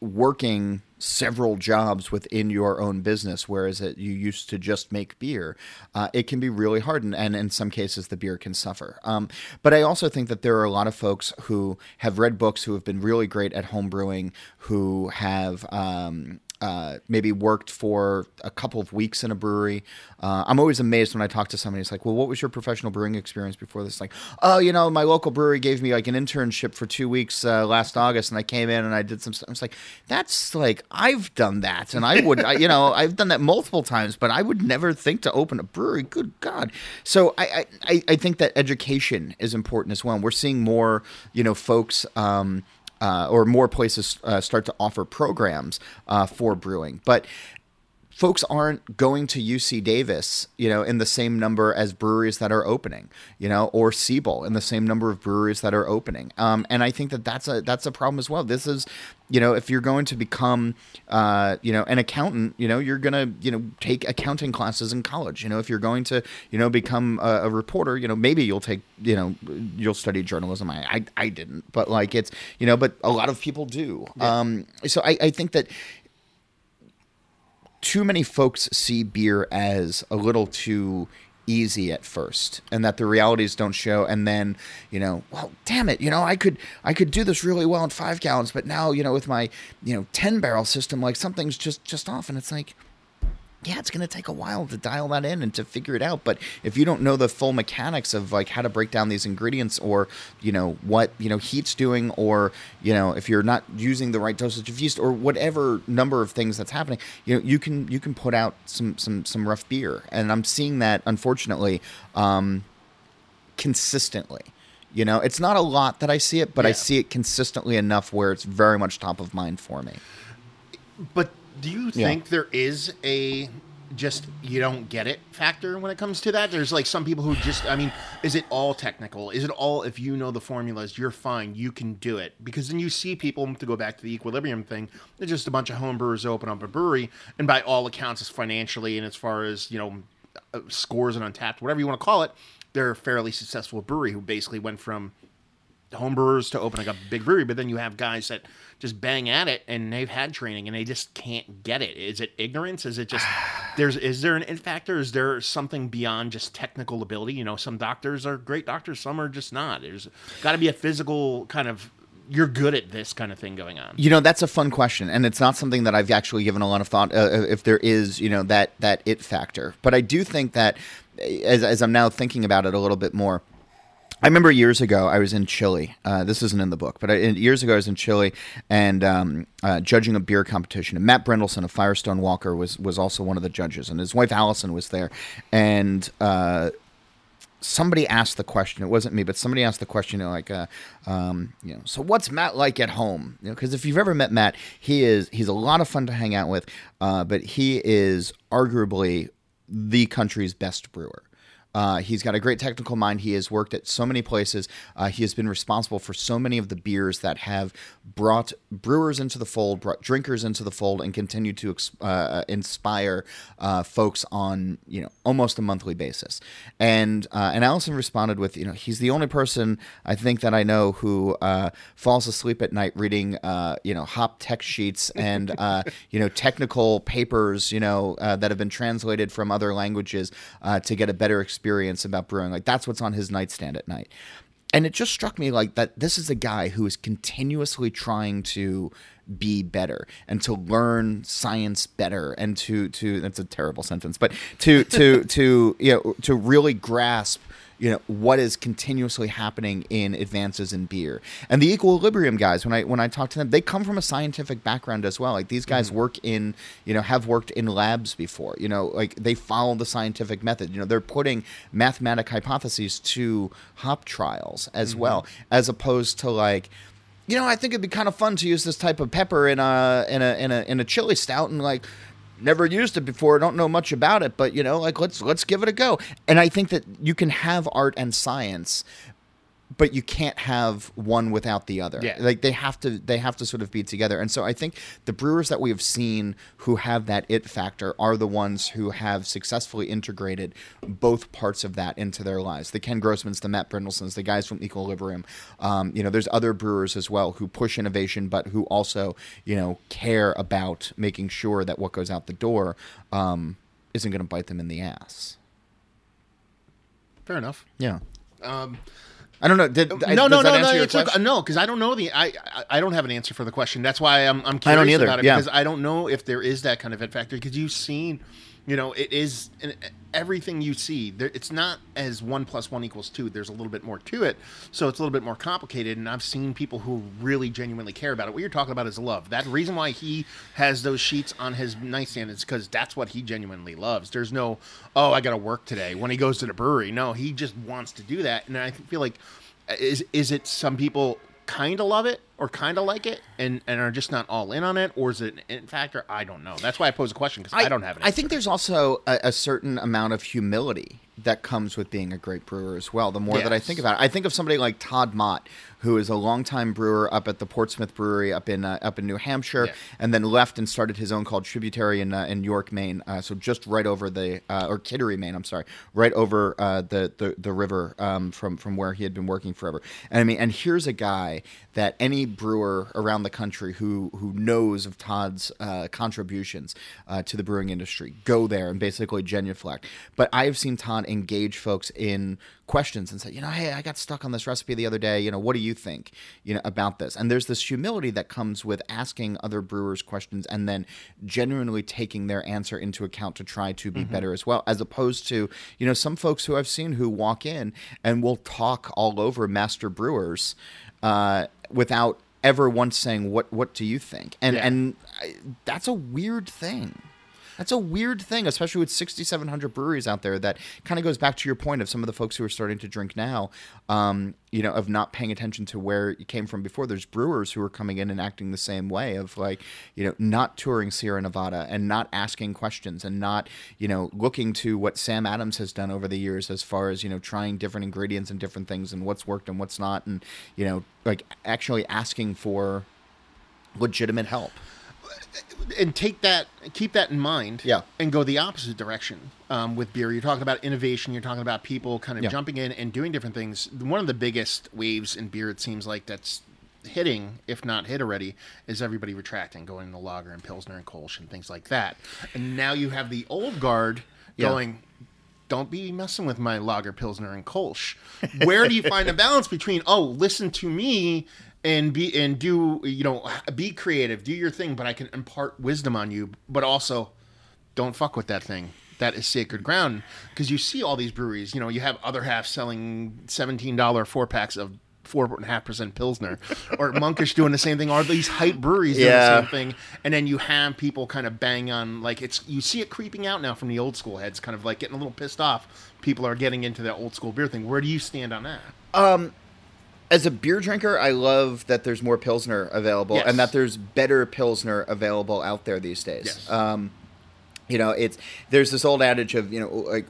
working several jobs within your own business, whereas it, you used to just make beer, uh, it can be really hard, and, and, in some cases, the beer can suffer. Um, but I also think that there are a lot of folks who have read books who have been really great at home brewing, who have um, uh, maybe worked for a couple of weeks in a brewery. Uh, I'm always amazed when I talk to somebody. It's like, well, what was your professional brewing experience before this? Like, oh, you know, my local brewery gave me like an internship for two weeks uh, last August, and I came in and I did some stuff. It's like, that's like I've done that, and I would, I, you know, [laughs] I've done that multiple times, but I would never think to open a brewery. Good God! So I, I, I think that education is important as well. We're seeing more, you know, folks. Um, uh, or more places uh, start to offer programs uh, for brewing. But folks aren't going to UC Davis, you know, in the same number as breweries that are opening, you know, or Siebel in the same number of breweries that are opening. Um, and I think that that's a that's a problem as well. This is, you know, if you're going to become, uh, you know, an accountant, you know, you're gonna, you know, take accounting classes in college. You know, if you're going to, you know, become a, a reporter, you know, maybe you'll take, you know, you'll study journalism. I I, I didn't, but like it's, you know, but a lot of people do. Yeah. Um, so I, I think that too many folks see beer as a little too easy at first and that the realities don't show and then you know well damn it you know i could i could do this really well in five gallons but now you know with my you know 10 barrel system like something's just just off. And it's like yeah, it's going to take a while to dial that in and to figure it out. But if you don't know the full mechanics of like how to break down these ingredients or, you know, what, you know, heat's doing or, you know, if you're not using the right dosage of yeast or whatever number of things that's happening, you know, you can, you can put out some, some, some rough beer. And I'm seeing that unfortunately, um, consistently. You know, it's not a lot that I see it, but yeah. I see it consistently enough where it's very much top of mind for me. But do you think yeah. there is a just you don't get it factor when it comes to that? There's like some people who just I mean, is it all technical? Is it all if you know the formulas, you're fine, you can do it? Because then you see people to go back to the equilibrium thing, they're just a bunch of home brewers open up a brewery and by all accounts as financially and as far as, you know, uh, scores and Untappd, whatever you want to call it, they're a fairly successful brewery who basically went from homebrewers to open up a big brewery, but then you have guys that just bang at it and they've had training and they just can't get it. Is it ignorance? Is it just [sighs] there's is there an in factor? Is there something beyond just technical ability? You know, some doctors are great doctors, some are just not. There's got to be a physical kind of you're good at this kind of thing going on. You know, that's a fun question, and it's not something that I've actually given a lot of thought. Uh, if there is, you know, that that it factor, but I do think that as as I'm now thinking about it a little bit more I remember years ago I was in Chile. Uh, this isn't in the book, but I, years ago I was in Chile and um, uh, judging a beer competition. And Matt Brynildson of Firestone Walker was was also one of the judges, and his wife Allison was there. And uh, somebody asked the question. It wasn't me, but somebody asked the question, like, uh, um, you know, so what's Matt like at home? You know, because if you've ever met Matt, he is he's a lot of fun to hang out with, uh, but he is arguably the country's best brewer. Uh, he's got a great technical mind. He has worked at so many places. Uh, he has been responsible for so many of the beers that have brought brewers into the fold, brought drinkers into the fold, and continue to uh, inspire uh, folks on you know almost a monthly basis. And uh, and Allison responded with, you know, he's the only person I think that I know who uh, falls asleep at night reading you know hop tech sheets and you know technical papers you know that have been translated from other languages to get a better experience about brewing. Like that's what's on his nightstand at night. And it just struck me like that this is a guy who is continuously trying to be better and to learn science better and to to that's a terrible sentence, but to to [laughs] to you know to really grasp you know what is continuously happening in advances in beer and the equilibrium guys when i when i talk to them they come from a scientific background as well like these guys mm-hmm. work in you know have worked in labs before you know like they follow the scientific method you know they're putting mathematic hypotheses to hop trials as mm-hmm. well as opposed to like you know, I think it'd be kind of fun to use this type of pepper in a in a in a in a chili stout, and like never used it before don't know much about it but you know like let's let's give it a go. And i think that you can have art and science but you can't have one without the other. Yeah. Like they have to they have to sort of be together. And so I think the brewers that we have seen who have that it factor are the ones who have successfully integrated both parts of that into their lives. The Ken Grossmans, the Matt Brynildsons, the guys from Equilibrium. Um, you know, there's other brewers as well who push innovation, but who also, you know, care about making sure that what goes out the door um, isn't going to bite them in the ass. Fair enough. Yeah. Um, I don't know. Did, uh, no, no, no, no, no, no, because I don't know the I, I don't have an answer for the question. That's why I'm I'm curious I don't either. about it yeah. because I don't know if there is that kind of it factor because you've seen you know, it is everything you see. There, it's not as one plus one equals two. There's a little bit more to it, so it's a little bit more complicated. And I've seen people who really genuinely care about it. What you're talking about is love. That reason why he has those sheets on his nightstand is because that's what he genuinely loves. There's no, oh, I got to work today when he goes to the brewery. No, he just wants to do that. And I feel like, uh, is is it some people kind of love it or kind of like it and, and are just not all in on it or is it in factor i don't know that's why i pose a question because I, I, don't have it i think there's also a, a, certain amount of humility that comes with being a great brewer as well the more yes. that i think about it i think of somebody like todd mott who is a longtime brewer up at the Portsmouth Brewery up in uh, up in New Hampshire, yeah. and then left and started his own called Tributary in uh, in York, Maine. Uh, so just right over the uh, or Kittery, Maine. I'm sorry, right over uh, the, the the river um, from from where he had been working forever. And I mean, and here's a guy that any brewer around the country who who knows of Todd's uh, contributions to the brewing industry go there and basically genuflect. But I have seen Todd engage folks in questions and say, you know, hey, I got stuck on this recipe the other day. You know, what do you think, you know, about this? And there's this humility that comes with asking other brewers questions and then genuinely taking their answer into account to try to be mm-hmm. better as well, as opposed to, you know, some folks who I've seen who walk in and will talk all over master brewers uh, without ever once saying what what do you think and yeah. and I, that's a weird thing that's a weird thing, especially with 6,700 breweries out there. That kind of goes back to your point of some of the folks who are starting to drink now, um, you know, of not paying attention to where you came from before. There's brewers who are coming in and acting the same way of like, you know, not touring Sierra Nevada and not asking questions and not, you know, looking to what Sam Adams has done over the years as far as, you know, trying different ingredients and different things and what's worked and what's not. And, you know, like actually asking for legitimate help and take that, keep that in mind, yeah, and go the opposite direction um, with beer. You're talking about innovation. You're talking about people kind of yeah. jumping in and doing different things. One of the biggest waves in beer, it seems like that's hitting, if not hit already, is everybody retracting, going to lager and pilsner and kolsch and things like that. And now you have the old guard yeah. going. Don't be messing with my lager, pilsner, and kolsch. Where do you find a balance between oh, listen to me and be and do you know be creative, do your thing, but I can impart wisdom on you, but also don't fuck with that thing. That is sacred ground because you see all these breweries. You know, you have other half selling seventeen dollar four packs of four and a half percent pilsner, [laughs] or Monkish doing the same thing, or these hype breweries doing yeah. the same thing, and then you have people kind of bang on like it's you see it creeping out now from the old school heads, kind of like getting a little pissed off. People are getting into that old school beer thing. Where do you stand on that? Um, as a beer drinker, I love that there's more Pilsner available yes. and that there's better Pilsner available out there these days. Yes. Um, you know it's there's this old adage of you know like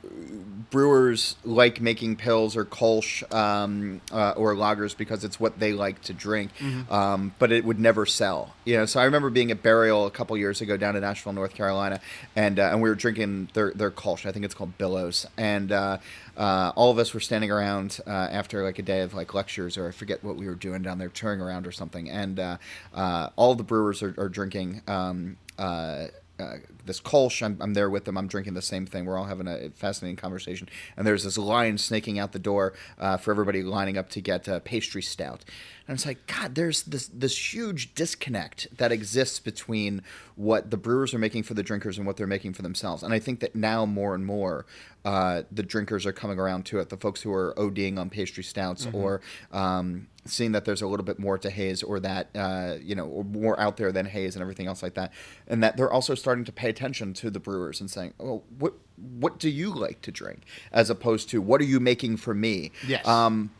brewers like making pils or kolsch um, uh, or lagers because it's what they like to drink um, but it would never sell. You know so i remember being at burial a couple years ago down in asheville north carolina and uh, and we were drinking their their kolsch. I think it's called billows. And uh, uh, all of us were standing around uh, after like a day of like lectures or i forget what we were doing down there touring around or something. And uh, uh, all the brewers are, are drinking um, uh, this Kolsch. I'm, I'm there with them. I'm drinking the same thing. We're all having a fascinating conversation. And there's this line snaking out the door uh, for everybody lining up to get uh, pastry stout. And it's like, God, there's this this huge disconnect that exists between what the brewers are making for the drinkers and what they're making for themselves. And I think that now more and more, uh, the drinkers are coming around to it. The folks who are ODing on pastry stouts or um, seeing that there's a little bit more to haze or that uh, you know or more out there than haze and everything else like that and that they're also starting to pay attention to the brewers and saying oh what what do you like to drink as opposed to what are you making for me Yes. um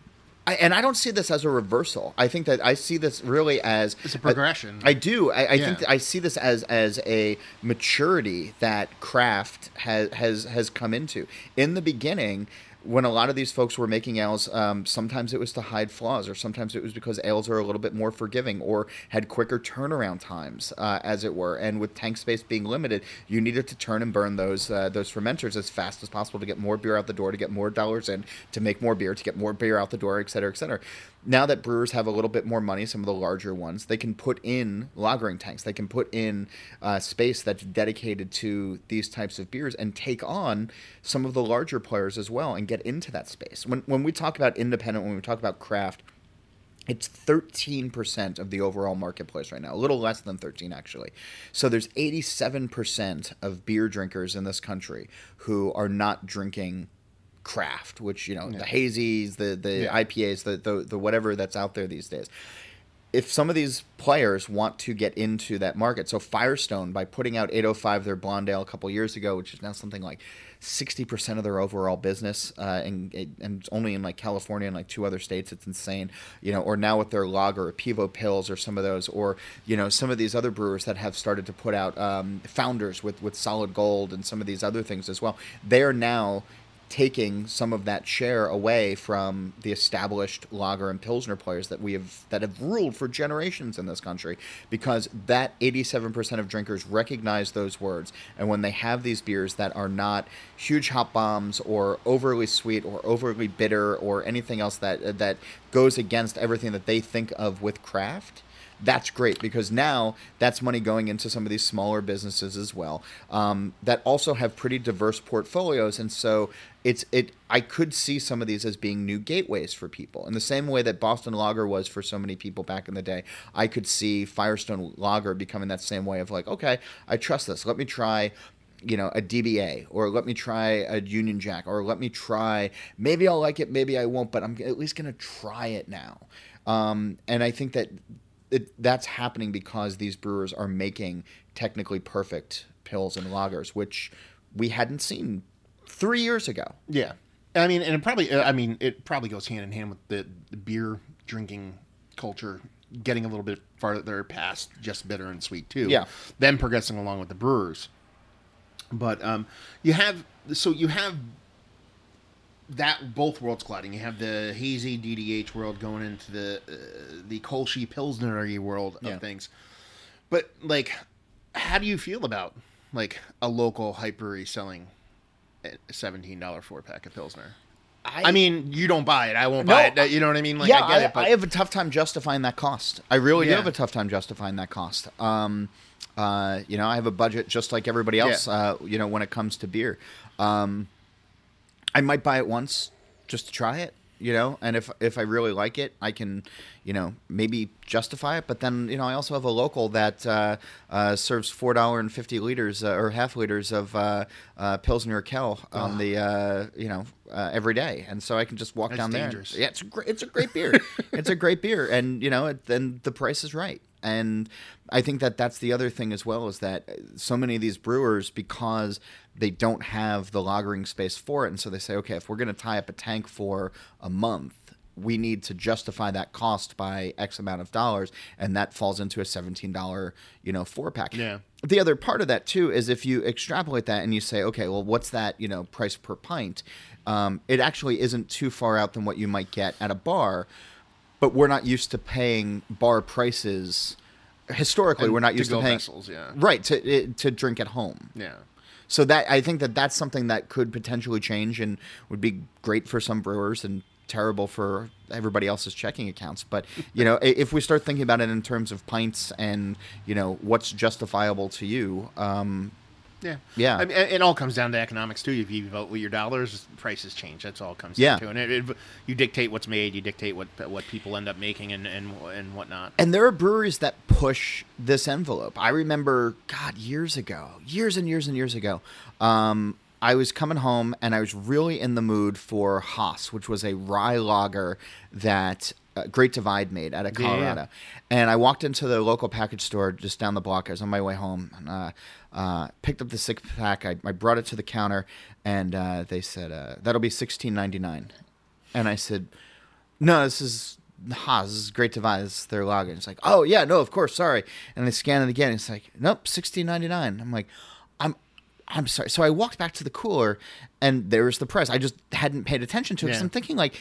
I, and I don't see this as a reversal. I think that I see this really as It's a progression. I do. I, I Yeah. think I see this as as a maturity that craft has has has come into. In the beginning, when a lot of these folks were making ales, um, sometimes it was to hide flaws, or sometimes it was because ales are a little bit more forgiving or had quicker turnaround times, uh, as it were. And with tank space being limited, you needed to turn and burn those uh, those fermenters as fast as possible to get more beer out the door, to get more dollars in, to make more beer, to get more beer out the door, et cetera, et cetera. Now that brewers have a little bit more money, some of the larger ones, they can put in lagering tanks. They can put in uh, space that's dedicated to these types of beers and take on some of the larger players as well and get into that space. When when we talk about independent, when we talk about craft, it's 13% of the overall marketplace right now, a little less than 13 actually. So there's 87% of beer drinkers in this country who are not drinking craft, which you know, the hazies, the the Yeah. IPAs, the, the the whatever that's out there these days. If some of these players want to get into that market, so Firestone by putting out 805 their blonde ale a couple years ago, which is now something like 60% of their overall business, uh, and and only in like California and like two other states. It's insane, you know. Or now with their lager, or Pivo Pils, or some of those, or you know, some of these other brewers that have started to put out um, founders with with Solid Gold and some of these other things as well. They are now taking some of that share away from the established lager and pilsner players that we have that have ruled for generations in this country because that 87% of drinkers recognize those words. And when they have these beers that are not huge hop bombs or overly sweet or overly bitter or anything else that that goes against everything that they think of with craft that's great because now that's money going into some of these smaller businesses as well um, that also have pretty diverse portfolios. And so it's it i could see some of these as being new gateways for people. In the same way that boston lager was for so many people back in the day i could see firestone lager becoming that same way of like okay i trust this. Let me try you know a DBA or let me try a Union Jack or let me try maybe I'll like it maybe I won't but I'm at least to try it now. Um, and I think that it, that's happening because these brewers are making technically perfect pils and lagers which we hadn't seen 3 years ago Yeah, I mean, and it probably, I mean, it probably goes hand in hand with the, the beer drinking culture getting a little bit farther past just bitter and sweet too. Yeah. then progressing along with the brewers. But um, you have so you have that both worlds colliding. You have the hazy DDH world going into the uh, the Kolschi Pilsner world of Yeah. things. But like, how do you feel about like a local hypery selling a seventeen dollar four pack of Pilsner? I mean, you don't buy it. I won't buy it. You know what I mean? Like, yeah, I get I, it. But I have a tough time justifying that cost. I really do have a tough time justifying that cost. Um, uh, you know, I have a budget just like everybody else. Yeah. Uh, you know, when it comes to beer, um, I might buy it once just to try it. You know, and if if I really like it, I can, you know, maybe justify it. But then, you know, I also have a local that uh, uh, serves four dollar and fifty liters uh, or half liters of uh, uh, Pilsner Urquell on the, uh, you know, uh, every day, and so I can just walk That's down there. dangerous. Yeah, it's a great, it's a great beer. [laughs] it's a great beer, and you know, it, then the price is right. And I think that that's the other thing as well is that so many of these brewers, because they don't have the lagering space for it, and so they say, okay, if we're going to tie up a tank for a month, we need to justify that cost by X amount of dollars, and that falls into a seventeen dollar, you know, four pack. Yeah. The other part of that too is if you extrapolate that and you say, okay, well, what's that, you know, price per pint? Um, it actually isn't too far out than what you might get at a bar, but we're not used to paying bar prices. Historically, And we're not used to to-go paying vessels, yeah. right to it- to drink at home. Yeah. So that I think that that's something that could potentially change and would be great for some brewers and terrible for everybody else's checking accounts. But [laughs] you know, if we start thinking about it in terms of pints and you know what's justifiable to you, um, Yeah. Yeah. I mean, it all comes down to economics too. If you vote with your dollars, prices change. That's all it comes Yeah. down to. And it, it, you dictate what's made. You dictate what what people end up making and and and whatnot. And there are breweries that push this envelope. I remember, God, years ago, years and years and years ago, um, I was coming home and I was really in the mood for Hoss, which was a rye lager that Great Divide made out of Yeah, yeah. Colorado. And I walked into the local package store just down the block. I was on my way home. And, uh, uh, picked up the six pack. I, I brought it to the counter, and uh, they said uh, that'll be sixteen ninety nine. And I said, no, this is Hoss. This is Great Divide. This is their login. It's like, oh yeah, no, of course, sorry. And they scan it again. It's like, nope, sixteen ninety nine. I'm like, I'm, sorry. So I walked back to the cooler, and there was the price. I just hadn't paid attention to it because Yeah. I'm thinking like,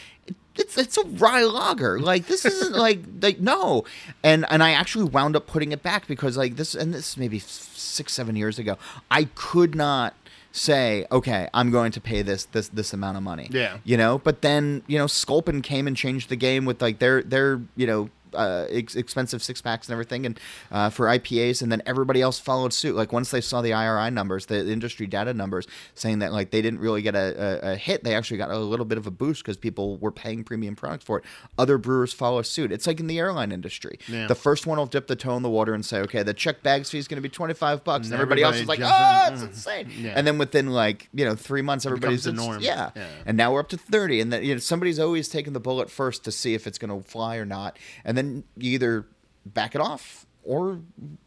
it's it's a rye lager. Like this isn't [laughs] like like no. And and I actually wound up putting it back because like this and this maybe six seven years ago. I could not say okay i'm going to pay this this this amount of money Yeah. you know but then you know sculpin came and changed the game with like their their you know uh, ex- expensive six packs and everything, and uh, for IPAs, and then everybody else followed suit. Like once they saw the IRI numbers, the industry data numbers, saying that like they didn't really get a, a, a hit, they actually got a little bit of a boost because people were paying premium products for it. Other brewers follow suit. It's like in the airline industry. Yeah. The first one will dip the toe in the water and say, okay, the check bags fee is going to be twenty five bucks, and And everybody, else is like, oh, in. it's insane. Yeah. And then within like you know three months, everybody's the norm. Yeah. Yeah. and now we're up to 30 and then you know somebody's always taking the bullet first to see if it's going to fly or not and then you either back it off or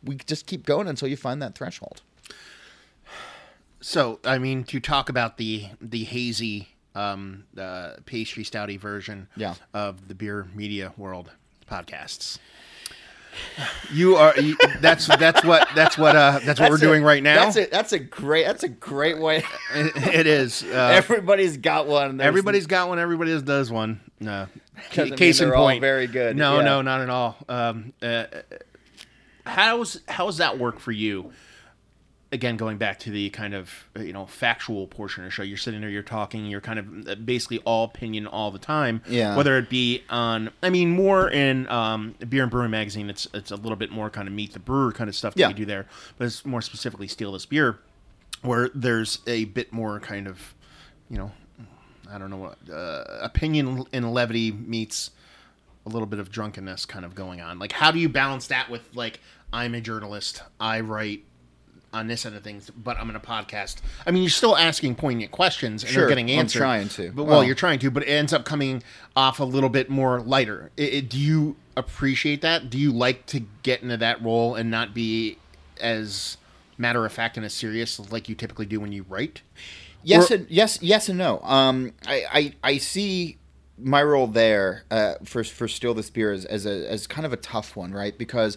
we just keep going until you find that threshold So, I mean, to talk about the the hazy um, uh, pastry stouty version Yeah. of the beer media world podcasts. You are you, that's that's what that's what uh that's what we're doing right now. that's a that's a great that's a great way it is. Uh, [laughs] everybody's got one There's- everybody's got one. Everybody does one. No, [laughs] mean case in point. very good. No, Yeah. no, not at all. Um, uh, how's how's that work for you? Again, going back to the kind of you know factual portion of the show, you're sitting there, you're talking, you're kind of uh, basically all opinion all the time. Yeah. Whether it be on, I mean, more in um, beer and brewing magazine, it's it's a little bit more kind of meet the brewer kind of stuff that Yeah. we do there, but it's more specifically steal this beer, where there's a bit more kind of, you know, I don't know what uh, opinion and levity meets a little bit of drunkenness kind of going on. Like, how do you balance that with like I'm a journalist, I write on this end of things, but I'm in a podcast. I mean, you're still asking poignant questions and Sure, they're getting I'm answered. trying to. but well, Well- you're trying to, but it ends up coming off a little bit more lighter. I I- do you appreciate that? Do you like to get into that role and not be as matter of fact and as serious like you typically do when you write? Yes, and, yes, yes, and no. Um, I, I, I see my role there uh, for for steal this beer as as, a, as kind of a tough one, right? Because,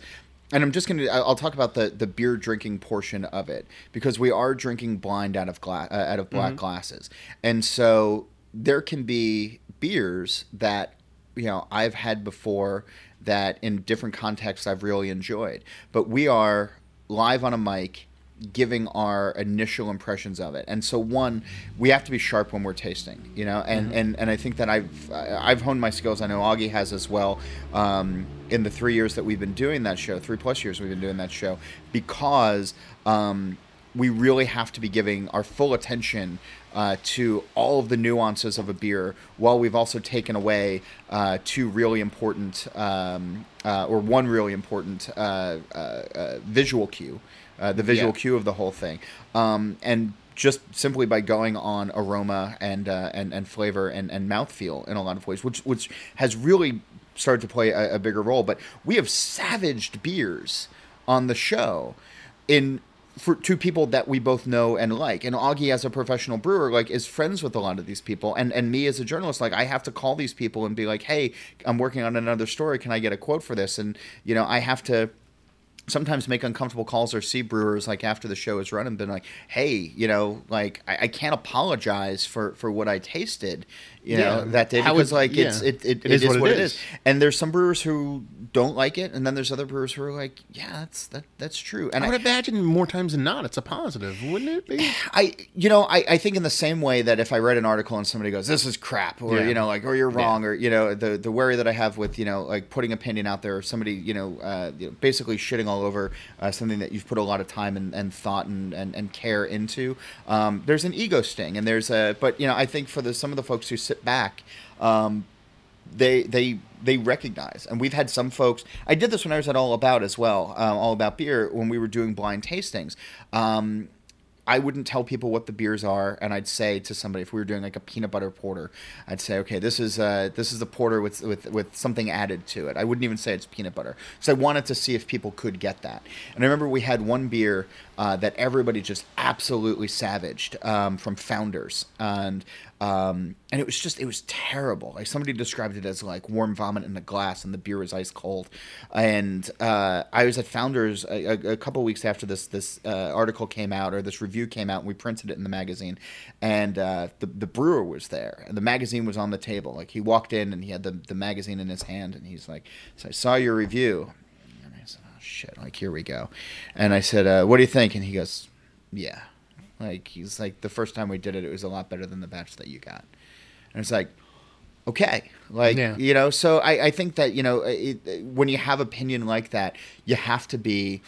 and I'm just gonna I'll talk about the the beer drinking portion of it because we are drinking blind out of glass uh, out of black glasses, and so there can be beers that you know I've had before that in different contexts I've really enjoyed, but we are live on a mic giving our initial impressions of it. And so one, we have to be sharp when we're tasting, you know, and, and, and I think that I've, I've honed my skills. I know Augie has as well. Um, in the three years that we've been doing that show, three plus years we've been doing that show because, um, we really have to be giving our full attention uh, to all of the nuances of a beer, while we've also taken away uh, two really important, um, uh, or one really important uh, uh, uh, visual cue, uh, the visual Yeah. cue of the whole thing, um, and just simply by going on aroma and uh, and and flavor and and mouthfeel in a lot of ways, which which has really started to play a, a bigger role. But we have savaged beers on the show in for two people that we both know and like. And Augie, as a professional brewer, like is friends with a lot of these people. And and me as a journalist, like I have to call these people and be like, hey, I'm working on another story. Can I get a quote for this? And you know, I have to sometimes make uncomfortable calls or see brewers like after the show is run and been like, hey, you know, like I, I can't apologize for for what I tasted, you Yeah. know, that day How because it- like it's yeah. it, it, It is what it is. And there's some brewers who don't like it, and then there's other brewers who are like, yeah, that's that that's true. And I I, would imagine more times than not, it's a positive, wouldn't it be? [sighs] I you know I, I think in the same way that if I read an article and somebody goes this is crap or Yeah. you know like or you're wrong or you know the the worry that I have with you know like putting opinion out there or somebody you know, uh, you know basically shitting all over uh, something that you've put a lot of time and, and thought and, and, and care into. Um, there's an ego sting and there's a but you know I think for the some of the folks who sit back um, they they they recognize. And we've had some folks i did this when i was at all about as well um, all about beer when we were doing blind tastings. Um, i wouldn't tell people what the beers are and i'd say to somebody if we were doing like a peanut butter porter i'd say okay this is uh, this is the porter with, with with something added to it. I wouldn't even say it's peanut butter so i wanted to see if people could get that. And i remember we had one beer uh, that everybody just absolutely savaged um, from founders and um, and it was just it was terrible. Like somebody described it as like warm vomit in a glass, and the beer was ice cold. And uh, I was at Founders a, a, couple weeks after this this uh, article came out or this review came out, and we printed it in the magazine. And uh, the the brewer was there, and the magazine was on the table. Like he walked in and he had the the magazine in his hand, and he's like, "So I saw your review." And I said, "Oh shit!" Like here we go. And I said, uh, "What do you think?" And he goes, "Yeah." Like he's like the first time we did it, it was a lot better than the batch that you got. And it's like, okay, like Yeah. you know. So I, I think that you know it, it- when you have opinion like that, you have to be.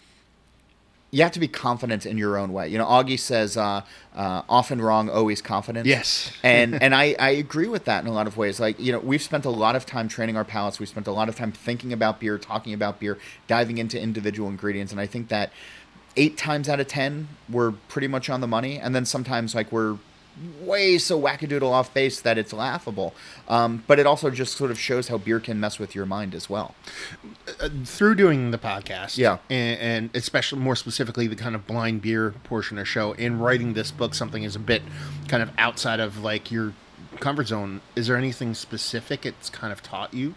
You have to be confident in your own way. You know, Augie says, uh, uh, "Often wrong, always confident." Yes. and [laughs] and I, I agree with that in a lot of ways. Like you know, we've spent a lot of time training our palates. We've spent a lot of time thinking about beer, talking about beer, diving into individual ingredients, and I think that eight times out of ten we're pretty much on the money, and then sometimes like we're way so wackadoodle off base that it's laughable. Um, but it also just sort of shows how beer can mess with your mind as well. through doing the podcast, Yeah. and, and especially more specifically the kind of blind beer portion of show, in writing this book, something is a bit kind of outside of like your comfort zone. Is there anything specific it's kind of taught you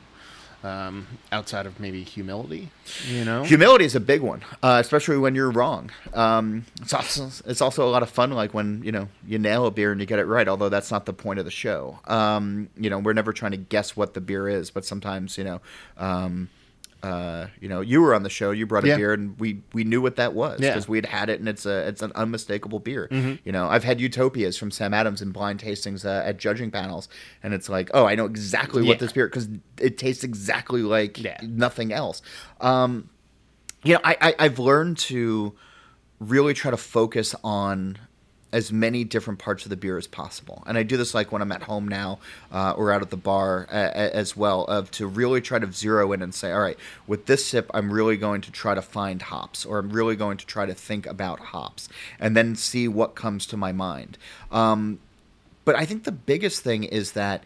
um, outside of maybe humility? You know, Humility is a big one, uh, especially when you're wrong. Um, it's also it's also a lot of fun, like when you know you nail a beer and you get it right. Although that's not the point of the show. Um, you know, we're never trying to guess what the beer is, but sometimes you know. Uh, you know, you were on the show. You brought a Yeah. beer, and we we knew what that was Yeah. because we'd had it, and it's a it's an unmistakable beer. You know, I've had Utopias from Sam Adams in blind tastings uh, at judging panels, and it's like, oh, I know exactly Yeah. what this beer because it tastes exactly like Yeah. nothing else. Um, you know, I, I I've learned to really try to focus on as many different parts of the beer as possible, and I do this like when I'm at home now uh, or out at the bar as well. Of to really try to zero in and say, all right, with this sip, I'm really going to try to find hops, or I'm really going to try to think about hops, and then see what comes to my mind. Um, but I think the biggest thing is that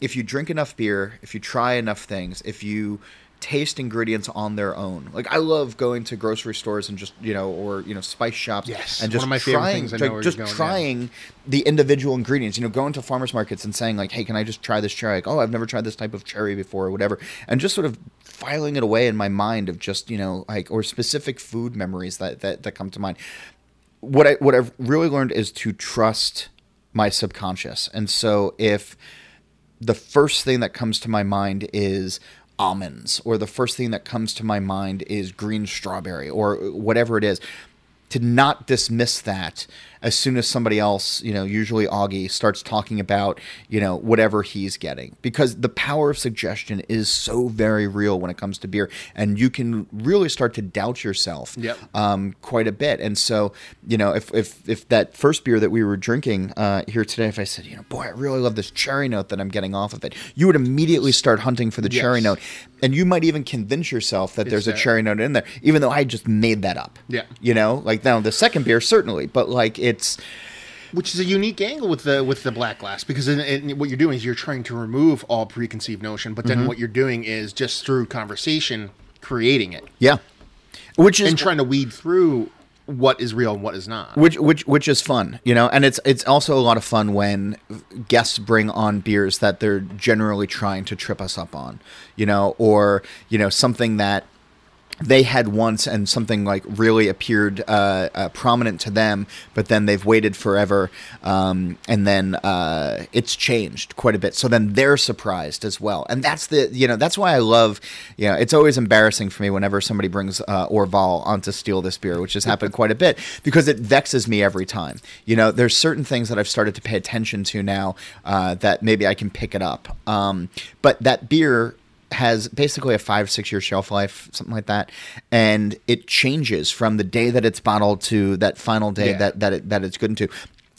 if you drink enough beer, if you try enough things, if you taste ingredients on their own. Like I love going to grocery stores and just you know, or you know, spice shops. Yes, and just of my favorite trying, things. I know like, just you're going, yeah. trying the individual ingredients. You know, going to farmers markets and saying like, "Hey, can I just try this cherry?" Like, "Oh, I've never tried this type of cherry before," or whatever, and just sort of filing it away in my mind of just you know, like or specific food memories that that, that come to mind what I what I've really learned is to trust my subconscious. And so if the first thing that comes to my mind is almonds or the first thing that comes to my mind is green strawberry or whatever it is. To not dismiss that as soon as somebody else, you know, usually Augie starts talking about, you know, whatever he's getting because the power of suggestion is so very real when it comes to beer and you can really start to doubt yourself Yep. um, quite a bit. And so, you know, if if if that first beer that we were drinking uh, here today, if I said, you know, boy, I really love this cherry note that I'm getting off of it, you would immediately start hunting for the cherry note, and you might even convince yourself that there's a cherry note in there, even though I just made that up. Yeah. you know, like now the second beer certainly, but like it's which is a unique angle with the with the black glass because in, in, what you're doing is you're trying to remove all preconceived notion, but then Mm-hmm. what you're doing is just through conversation creating it yeah, which is and trying to weed through what is real and what is not. which which which is fun, you know, and it's it's also a lot of fun when guests bring on beers that they're generally trying to trip us up on, you know, or you know something that they had once and something like really appeared uh, uh, prominent to them, but then they've waited forever, um, and then uh, it's changed quite a bit. So then they're surprised as well, and that's the you know that's why I love you know it's always embarrassing for me whenever somebody brings uh, Orval on to steal this beer, which has happened quite a bit because it vexes me every time. You know, there's certain things that I've started to pay attention to now uh, that maybe I can pick it up, um, but that beer has basically a five six year shelf life something like that. And it changes from the day that it's bottled to that final day Yeah. that that, it, that it's good into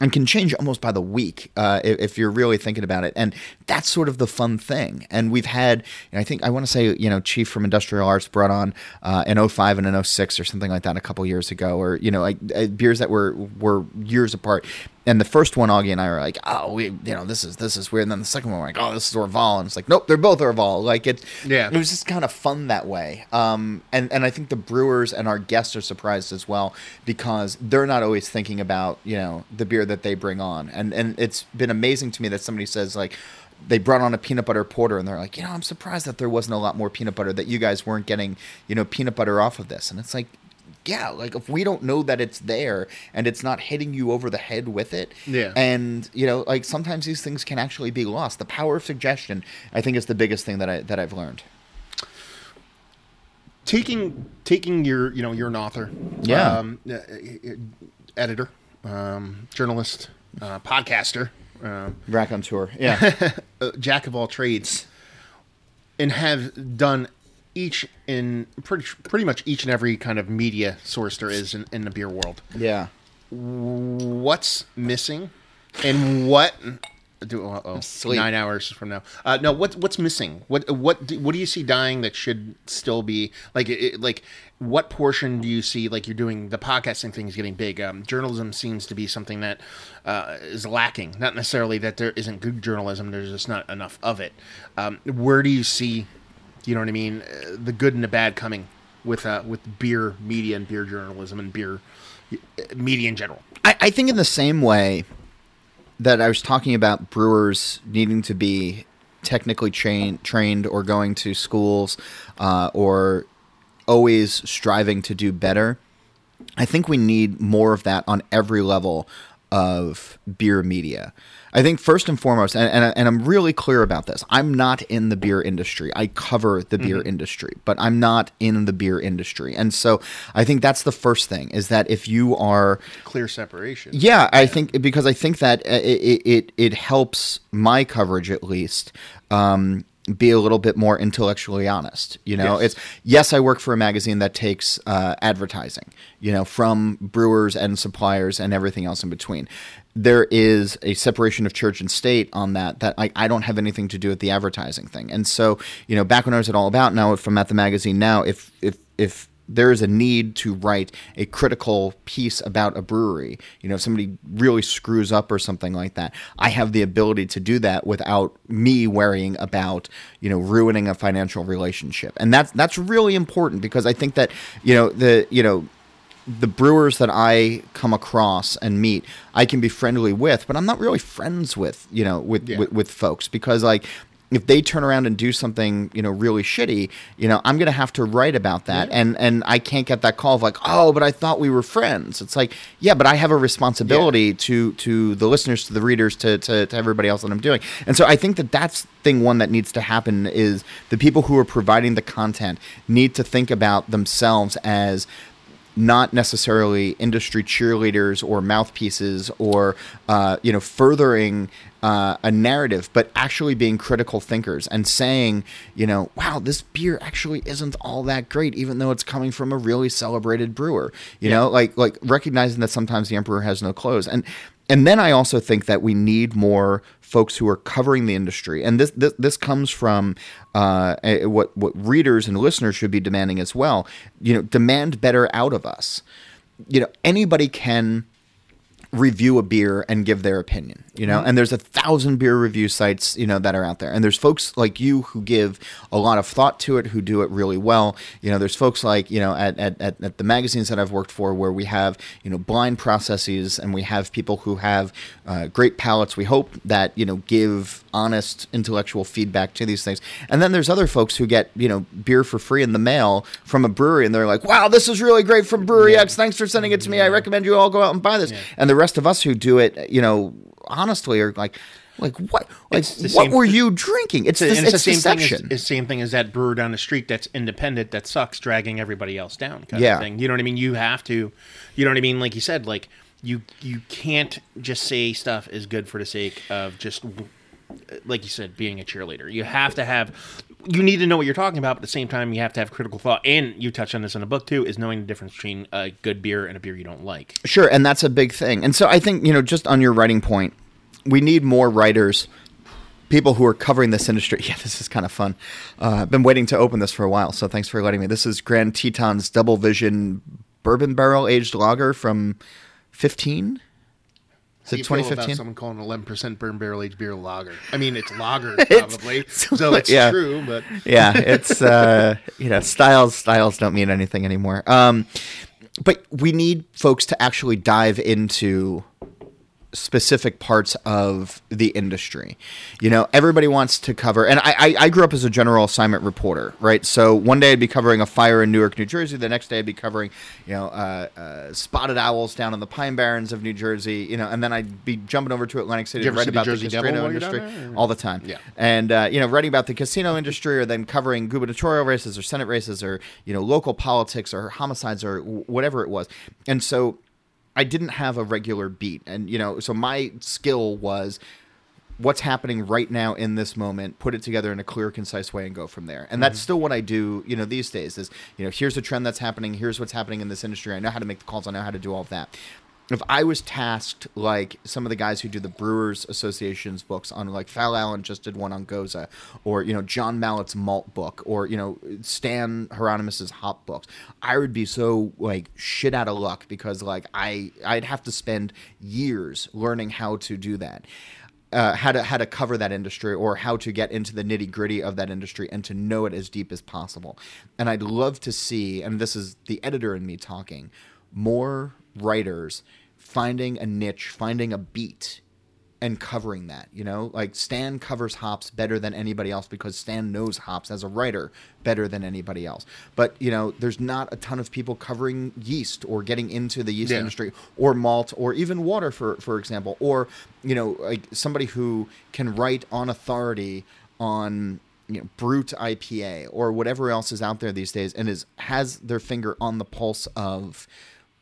and can change almost by the week uh, if, if you're really thinking about it. And that's sort of the fun thing. And we've had i think i want to say you know chief from industrial arts brought on uh, an 05 and an 06 or something like that a couple years ago or you know like uh, beers that were were years apart and the first one, Augie and I were like, "Oh, we, you know, this is this is weird." And then the second one, we're like, "Oh, this is Orval," and it's like, "Nope, they're both Orval." Like it, Yeah. It was just kind of fun that way. Um, and and I think the brewers and our guests are surprised as well because they're not always thinking about you know the beer that they bring on. And and it's been amazing to me that somebody says like. They brought on a peanut butter porter, and they're like, you know, I'm surprised that there wasn't a lot more peanut butter. That you guys weren't getting, you know, peanut butter off of this. And it's like, yeah, like if we don't know that it's there and it's not hitting you over the head with it, Yeah. and you know, like sometimes these things can actually be lost. The power of suggestion, I think, is the biggest thing that I that I've learned. taking taking your you know you're an author Yeah. um, editor um, journalist uh, podcaster um, Rack on tour, yeah, [laughs] uh, jack of all trades and have done each in pretty pretty much each and every kind of media source there is in, in the beer world. Yeah. what's missing and what do Sleep. nine hours from now. Uh, no what what's missing? What what do, what do you see dying that should still be like it, it- like what portion do you see like you're doing the podcasting thing is getting big. Um, journalism seems to be something that uh, is lacking. Not necessarily that there isn't good journalism there's just not enough of it. Um, where do you see you know what I mean uh, the good and the bad coming with uh, with beer media and beer journalism and beer uh, media in general I, I think in the same way that I was talking about brewers needing to be technically train, trained or going to schools uh, or always striving to do better. I think we need more of that on every level of beer media. I think first and foremost, and, and, and I'm really clear about this, I'm not in the beer industry. I cover the beer industry, but I'm not in the beer industry. And so I think that's the first thing is that if you are clear separation yeah, I think because I think that uh, it it, it helps my coverage at least um, be a little bit more intellectually honest. You know, Yes. it's yes, I work for a magazine that takes uh, advertising. You know, from brewers and suppliers and everything else in between. There is a separation of church and state on that. That I, I don't have anything to do with the advertising thing. And so, you know, back when I was at All About, now from at the magazine now, if if if there is a need to write a critical piece about a brewery. You know, if somebody really screws up or something like that, I have the ability to do that without me worrying about, you know, ruining a financial relationship. And that's that's really important because I think that, you know, the you know, the brewers that I come across and meet, I can be friendly with, but I'm not really friends with, you know, with Yeah. with, with folks because like if they turn around and do something, you know, really shitty, you know, I'm gonna have to write about that, and and I can't get that call of like, oh, but I thought we were friends. It's like, yeah, but I have a responsibility to to the listeners, to the readers, to, to to everybody else that I'm doing, and so I think that that's thing one that needs to happen is the people who are providing the content need to think about themselves as not necessarily industry cheerleaders or mouthpieces or uh, you know furthering uh, a narrative, but actually being critical thinkers and saying, you know, wow, this beer actually isn't all that great, even though it's coming from a really celebrated brewer. You know, like like recognizing that sometimes the emperor has no clothes, and and then I also think that we need more folks who are covering the industry, and this this, this comes from uh, eh, what what readers and listeners should be demanding as well. You know, demand better out of us. You know, anybody can review a beer and give their opinion you know? And there's a thousand beer review sites you know that are out there. And there's folks like you who give a lot of thought to it who do it really well. You know there's folks like you know at, at, at, at the magazines that i've worked for where we have you know blind processes and we have people who have uh, great palates we hope that you know give honest intellectual feedback to these things and then there's other folks who get you know beer for free in the mail from a brewery and they're like wow this is really great from brewery x thanks for sending it to me i recommend you all go out and buy this and the rest of us who do it you know honestly are like like what like what same- were you drinking it's, and this, it's the it's same thing. As, it's the same thing as that brewer down the street that's independent that sucks, dragging everybody else down. Kind Yeah. of thing. You know what I mean? You have to. You know what I mean? Like you said, like you you can't just say stuff is good for the sake of just like you said being a cheerleader. You have to have. You need to know what you're talking about, but at the same time, you have to have critical thought. And you touch on this in the book too, is knowing the difference between a good beer and a beer you don't like. Sure, and that's a big thing. And so I think, you know, just on your writing point, we need more writers, people who are covering this industry. [laughs] Yeah, this is kind of fun. Uh, I've been waiting to open this for a while, so thanks for letting me. This is Grand Teton's Double Vision Bourbon Barrel Aged Lager from 15? Is it do you feel about 2015? Someone calling eleven percent burn barrel aged beer lager. I mean, it's lager [laughs] probably, so it's yeah. true. But yeah, it's uh, you know styles styles don't mean anything anymore. Um, but we need folks to actually dive into specific parts of the industry. You know, everybody wants to cover, and I, I, I grew up as a general assignment reporter, right? So one day I'd be covering a fire in Newark, New Jersey. The next day I'd be covering, you know, uh, uh, spotted owls down in the Pine Barrens of New Jersey. You know, and then I'd be jumping over to Atlantic City to write the about the, Jersey Devil Castrino while you're down industry all the time. Yeah. and uh, you know, writing about the casino industry, or then covering gubernatorial races, or senate races, or you know, local politics, or homicides, or whatever it was. And so, I didn't have a regular beat, and you know, so my skill was what's happening right now in this moment, put it together in a clear, concise way, and go from there. And that's mm-hmm. still what I do, you know, these days. Is you know, here's a trend that's happening. Here's what's happening in this industry. I know how to make the calls. I know how to do all of that. If I was tasked like some of the guys who do the Brewers Association's books on like Fal Allen just did one on Gose, or you know John Mallett's malt book, or you know Stan Hieronymus's hop books, I would be so like shit out of luck because like I I'd have to spend years learning how to do that uh, how to how to cover that industry or how to get into the nitty gritty of that industry and to know it as deep as possible. And I'd love to see, and this is the editor in me talking, more writers finding a niche, finding a beat, and covering that. You know, like Stan covers hops better than anybody else because Stan knows hops as a writer better than anybody else. But you know, there's not a ton of people covering yeast or getting into the yeast Yeah. industry or malt or even water, for for example, or you know, like somebody who can write on authority on you know brut IPA or whatever else is out there these days and is has their finger on the pulse of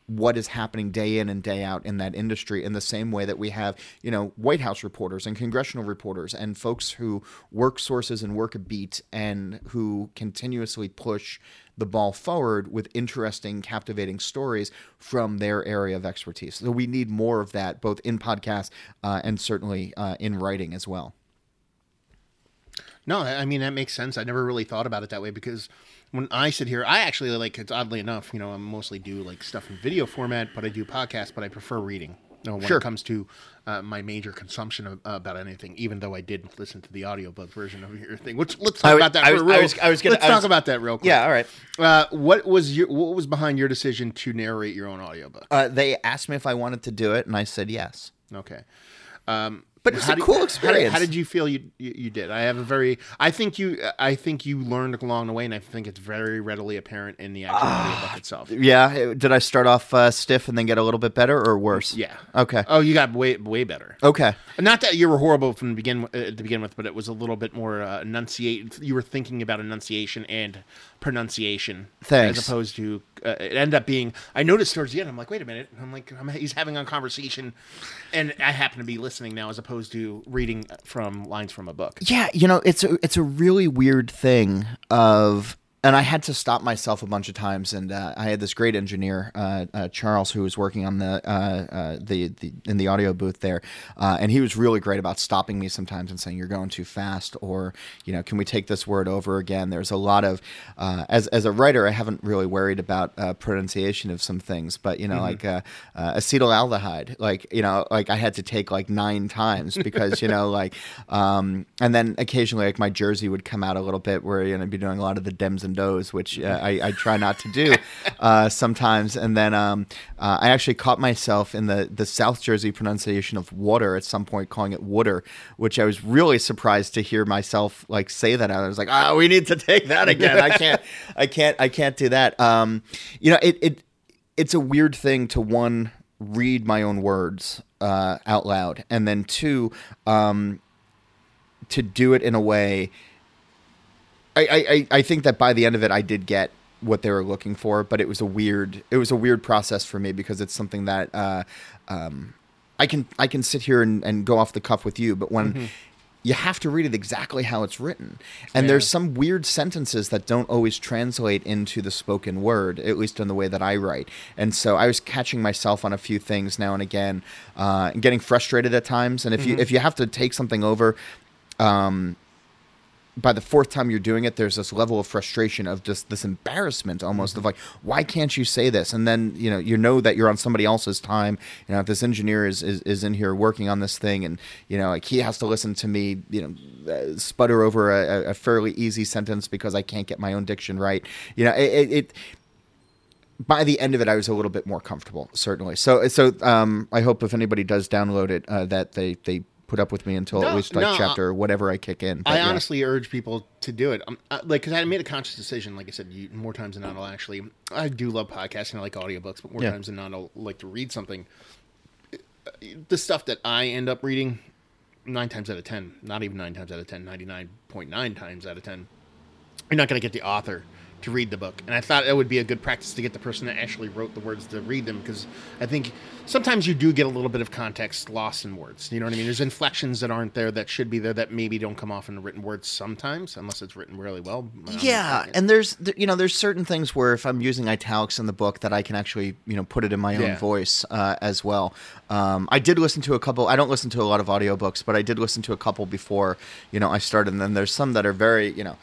what is happening day in and day out in that industry in the same way that we have, you know, White House reporters and congressional reporters and folks who work sources and work a beat and who continuously push the ball forward with interesting, captivating stories from their area of expertise. So we need more of that, both in podcasts uh, and certainly uh, in writing as well. No, I mean that makes sense. I never really thought about it that way because when I sit here, I actually like it's oddly enough, you know, I mostly do like stuff in video format, but I do podcasts, but I prefer reading. You know, when Sure. it comes to uh, my major consumption of, about anything, even though I did listen to the audiobook version of your thing, which let's talk I about that. I for was- real. I was- I was gonna- let's I talk about that real quick. Yeah, all right. Uh, what was your what was behind your decision to narrate your own audiobook? Uh, they asked me if I wanted to do it, and I said yes. Okay. Um, But it's a cool how did- experience. How did, you feel you, you you did? I have a very I think you I think you learned along the way, and I think it's very readily apparent in the actual Ah. audiobook itself. Yeah, did I start off uh, stiff and then get a little bit better, or worse? Yeah. Okay. Oh, you got way way better. Okay. Not that you were horrible from the begin uh, to begin with, but it was a little bit more uh, enunciate. You were thinking about enunciation and pronunciation, Thanks. as opposed to uh, it ended up being. I noticed towards the end, I'm like, wait a minute. I'm like, I'm, he's having a conversation, and I happen to be listening now, as opposed to reading from lines from a book. Yeah, you know, it's a it's a really weird thing of and I had to stop myself a bunch of times. And uh, I had this great engineer, uh, uh, Charles, who was working on the, uh, uh, the the in the audio booth there, uh, and he was really great about stopping me sometimes and saying, "You're going too fast," or you know, "Can we take this word over again?" There's a lot of as as a writer, I haven't really worried about pronunciation of some things, but you know, mm-hmm. like acetaldehyde, like you know, like I had to take like nine times because you know, like, um, and then occasionally like my Jersey would come out a little bit where you know, I'd be doing a lot of the Dems and Does, which uh, I, I, try not to do [laughs] uh, sometimes. And then um, uh, I actually caught myself in the, the South Jersey pronunciation of water at some point, calling it water, which I was really surprised to hear myself like say that. Out I was like, "Ah, oh, we need to take that [laughs] again. I can't, I can't, I can't do that." Um, you know, it it it's a weird thing to one read my own words uh, out loud, and then two, um, to do it in a way I, I, I think that by the end of it, I did get what they were looking for, but it was a weird it was a weird process for me because it's something that uh, um, I can I can sit here and, and go off the cuff with you, but when mm-hmm. you have to read it exactly how it's written, and yeah. there's some weird sentences that don't always translate into the spoken word, at least in the way that I write, and so I was catching myself on a few things now and again, uh, and getting frustrated at times, and if mm-hmm. you if you have to take something over. Um, by the fourth time you're doing it, there's this level of frustration of just this embarrassment almost mm-hmm. of like, why can't you say this? And then, you know, you know that you're on somebody else's time. You know, if this engineer is, is, is in here working on this thing and, you know, like he has to listen to me, you know, uh, sputter over a, a, fairly easy sentence because I can't get my own diction right. You know, it, it by the end of it, I was a little bit more comfortable, certainly. So, so um, I hope if anybody does download it, uh, that they they put up with me until no, at least like no, chapter whatever I kick in. But, I yeah. honestly urge people to do it. Um, uh, like, because I made a conscious decision. Like I said, you, more times than not, I'll actually. I do love podcasting. I like audiobooks, but more yeah. times than not, I'll like to read something. The stuff that I end up reading, nine times out of ten, not even nine times out of ten, ninety nine point nine times out of ten, you're not going to get the author to read the book. And I thought it would be a good practice to get the person that actually wrote the words to read them because I think sometimes you do get a little bit of context lost in words. You know what I mean? There's inflections that aren't there that should be there that maybe don't come off in the written words sometimes unless it's written really well. Yeah, and there's you know there's certain things where if I'm using italics in the book that I can actually you know put it in my own yeah. voice uh, as well. Um, I did listen to a couple. I don't listen to a lot of audiobooks, but I did listen to a couple before you know I started. And then there's some that are very you know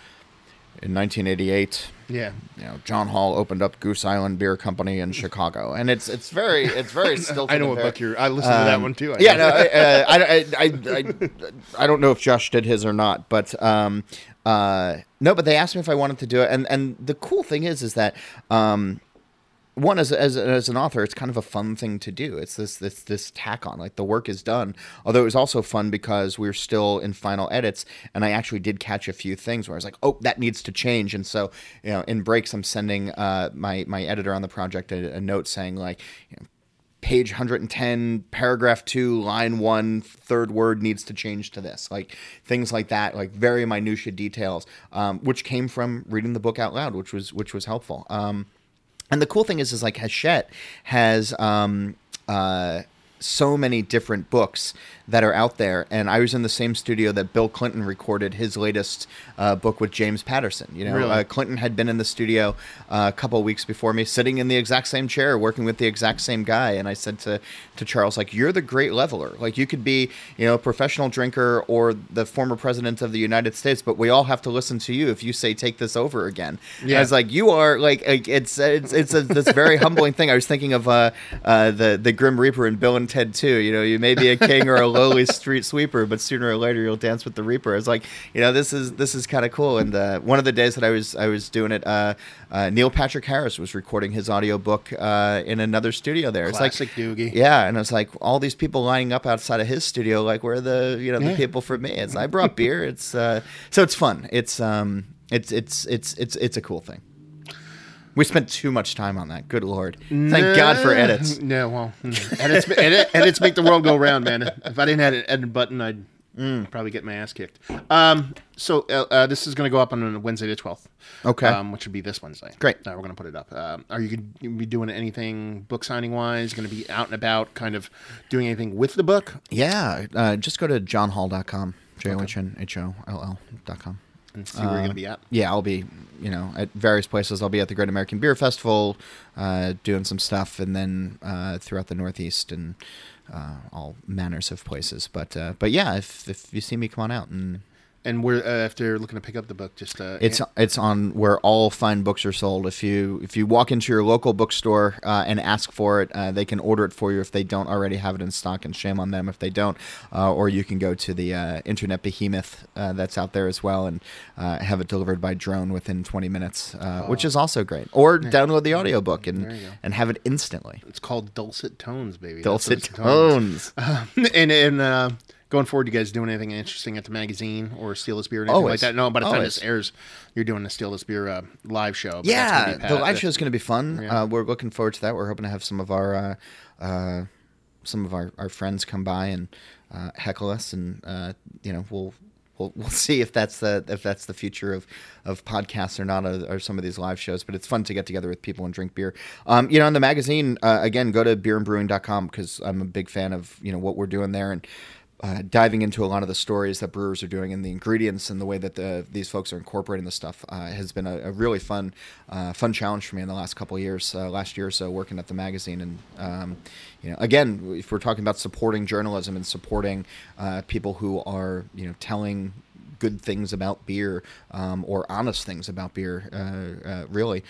in 1988 yeah. you know john hall opened up goose island beer company in chicago. And it's it's very it's very still [laughs] i know what book you're i listened um, to that um, one too I yeah no uh, I, I, I, I, [laughs] I don't know if josh did his or not but um uh no but they asked me if i wanted to do it. And and the cool thing is is that um one as, as as an author, it's kind of a fun thing to do. It's this this this tack on, like the work is done. Although it was also fun because we are still in final edits, and I actually did catch a few things where I was like, oh, that needs to change. And so, you know, in breaks, I'm sending uh, my my editor on the project a, a note saying like, you know, page 110 paragraph 2 line 1 third word needs to change to this like things like that like very minutia details um, which came from reading the book out loud which was which was helpful um, and the cool thing is, is like Hachette has um, uh, so many different books that are out there. And I was in the same studio that Bill Clinton recorded his latest uh, book with James Patterson. You know, really? uh, Clinton had been in the studio uh, a couple weeks before me, sitting in the exact same chair, working with the exact same guy. And I said to to Charles, like, "You're the great leveler. Like, you could be, you know, a professional drinker or the former president of the United States, but we all have to listen to you if you say take this over again." Yeah. I was like, "You are like, it's it's it's a, this very [laughs] humbling thing." I was thinking of uh, uh, the the Grim Reaper and Bill and Ted too. You know, you may be a king or a lowly [laughs] street sweeper, but sooner or later you'll dance with the Reaper. It's like, you know, this is this is kind of cool. And uh, one of the days that I was I was doing it, uh, uh, Neil Patrick Harris was recording his audiobook uh, in another studio there. Classic it's like Doogie. Yeah, and it's like all these people lining up outside of his studio, like where the you know the yeah. people for me. It's I brought beer. It's uh, so it's fun. It's um it's it's it's it's it's a cool thing. We spent too much time on that. Good lord! Thank God for edits. [laughs] No, well, mm. edits, edit, edits make the world go round, man. If I didn't have an edit button, I'd mm. probably get my ass kicked. Um, so uh, uh, this is going to go up on Wednesday the twelfth. Okay. Um, which would be this Wednesday. Great. Uh, we're going to put it up. Um, are you going to be doing anything book signing wise? Going to be out and about, kind of doing anything with the book? Yeah. Uh, just go to johnholl.com. J o h n h o l l.com. and see where you're going to be at. yeah, I'll be, you know, at various places. I'll be at the Great American Beer Festival, uh, doing some stuff, and then uh, throughout the Northeast and uh, all manners of places. But uh, but yeah, if if you see me, come on out and. And we're uh, if they're looking to pick up the book, just uh, It's it's on where all fine books are sold. If you if you walk into your local bookstore uh, and ask for it, uh, they can order it for you if they don't already have it in stock, and shame on them if they don't. Uh, or you can go to the uh, internet behemoth uh, that's out there as well and uh, have it delivered by drone within 20 minutes, uh, which is also great. Or download the audiobook and There you go. and have it instantly. it's called Dulcet Tones, baby. Dulcet it's- tones. [laughs] and and uh, going forward, you guys doing anything interesting at the magazine or Steal This Beer or anything Always. like that? No, by the time Always. this airs, you're doing the Steal This Beer uh, live show. but Yeah, the live show is going to be fun. Yeah. Uh, we're looking forward to that. We're hoping to have some of our uh, uh, some of our, our friends come by and uh, heckle us, and uh, you know we'll. We'll, we'll [laughs] see if that's the if that's the future of, of podcasts or not, or, or some of these live shows. But it's fun to get together with people and drink beer. Um, you know, in the magazine, uh, again, go to beerandbrewing.com because I'm a big fan of you know what we're doing there and uh, diving into a lot of the stories that brewers are doing and the ingredients and the way that the, these folks are incorporating the stuff uh, has been a, a really fun, uh, fun challenge for me in the last couple years. Uh, last year or so, working at the magazine, and um, you know, again, if we're talking about supporting journalism and supporting uh, people who are you know telling good things about beer um, or honest things about beer, uh, really,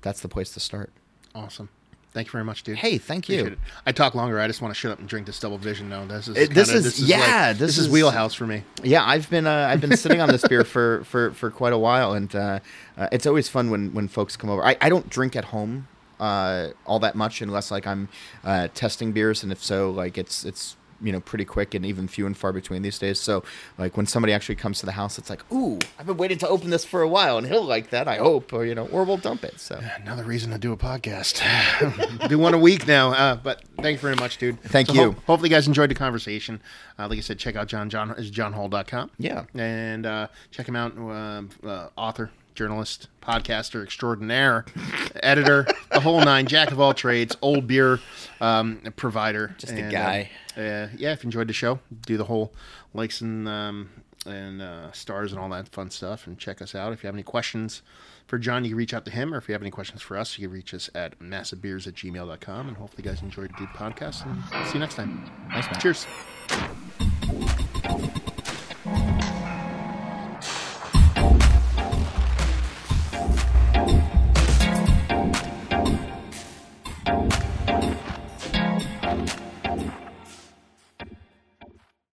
that's the place to start. Awesome. Thank you very much, dude. Hey, thank you. I talk longer. I just want to shut up and drink this double vision. though. this is It- this kinda- is- yeah, like- this this is is- wheelhouse for me. Yeah, I've been uh, I've been sitting on this beer for, [laughs] for, for quite a while, and uh, uh, it's always fun when, when folks come over. I, I don't drink at home uh, all that much unless like I'm uh, testing beers, and if so, like it's it's you know pretty quick and even few and far between these days. So like when somebody actually comes to the house, it's like, ooh, I've been waiting to open this for a while, and he'll like that, I hope, or you know, or we'll dump it. So [sighs] Another reason to do a podcast. [laughs] do one a week now. Uh, but thank you very much, dude. Thank you. hopefully, you guys enjoyed the conversation. Uh, like I said, check out John. John is johnholl.com. Yeah. And uh, check him out. Um uh, author, journalist, podcaster extraordinaire, editor, the whole nine, jack of all trades, old beer um, provider. Just a guy. Uh, uh, yeah, if you enjoyed the show, do the whole likes and um, and uh, stars and all that fun stuff, and check us out. If you have any questions for John, you can reach out to him, or if you have any questions for us, you can reach us at massivebeers at gmail.com. And hopefully, you guys enjoyed the podcast, and see you next time. Thanks, man. Cheers.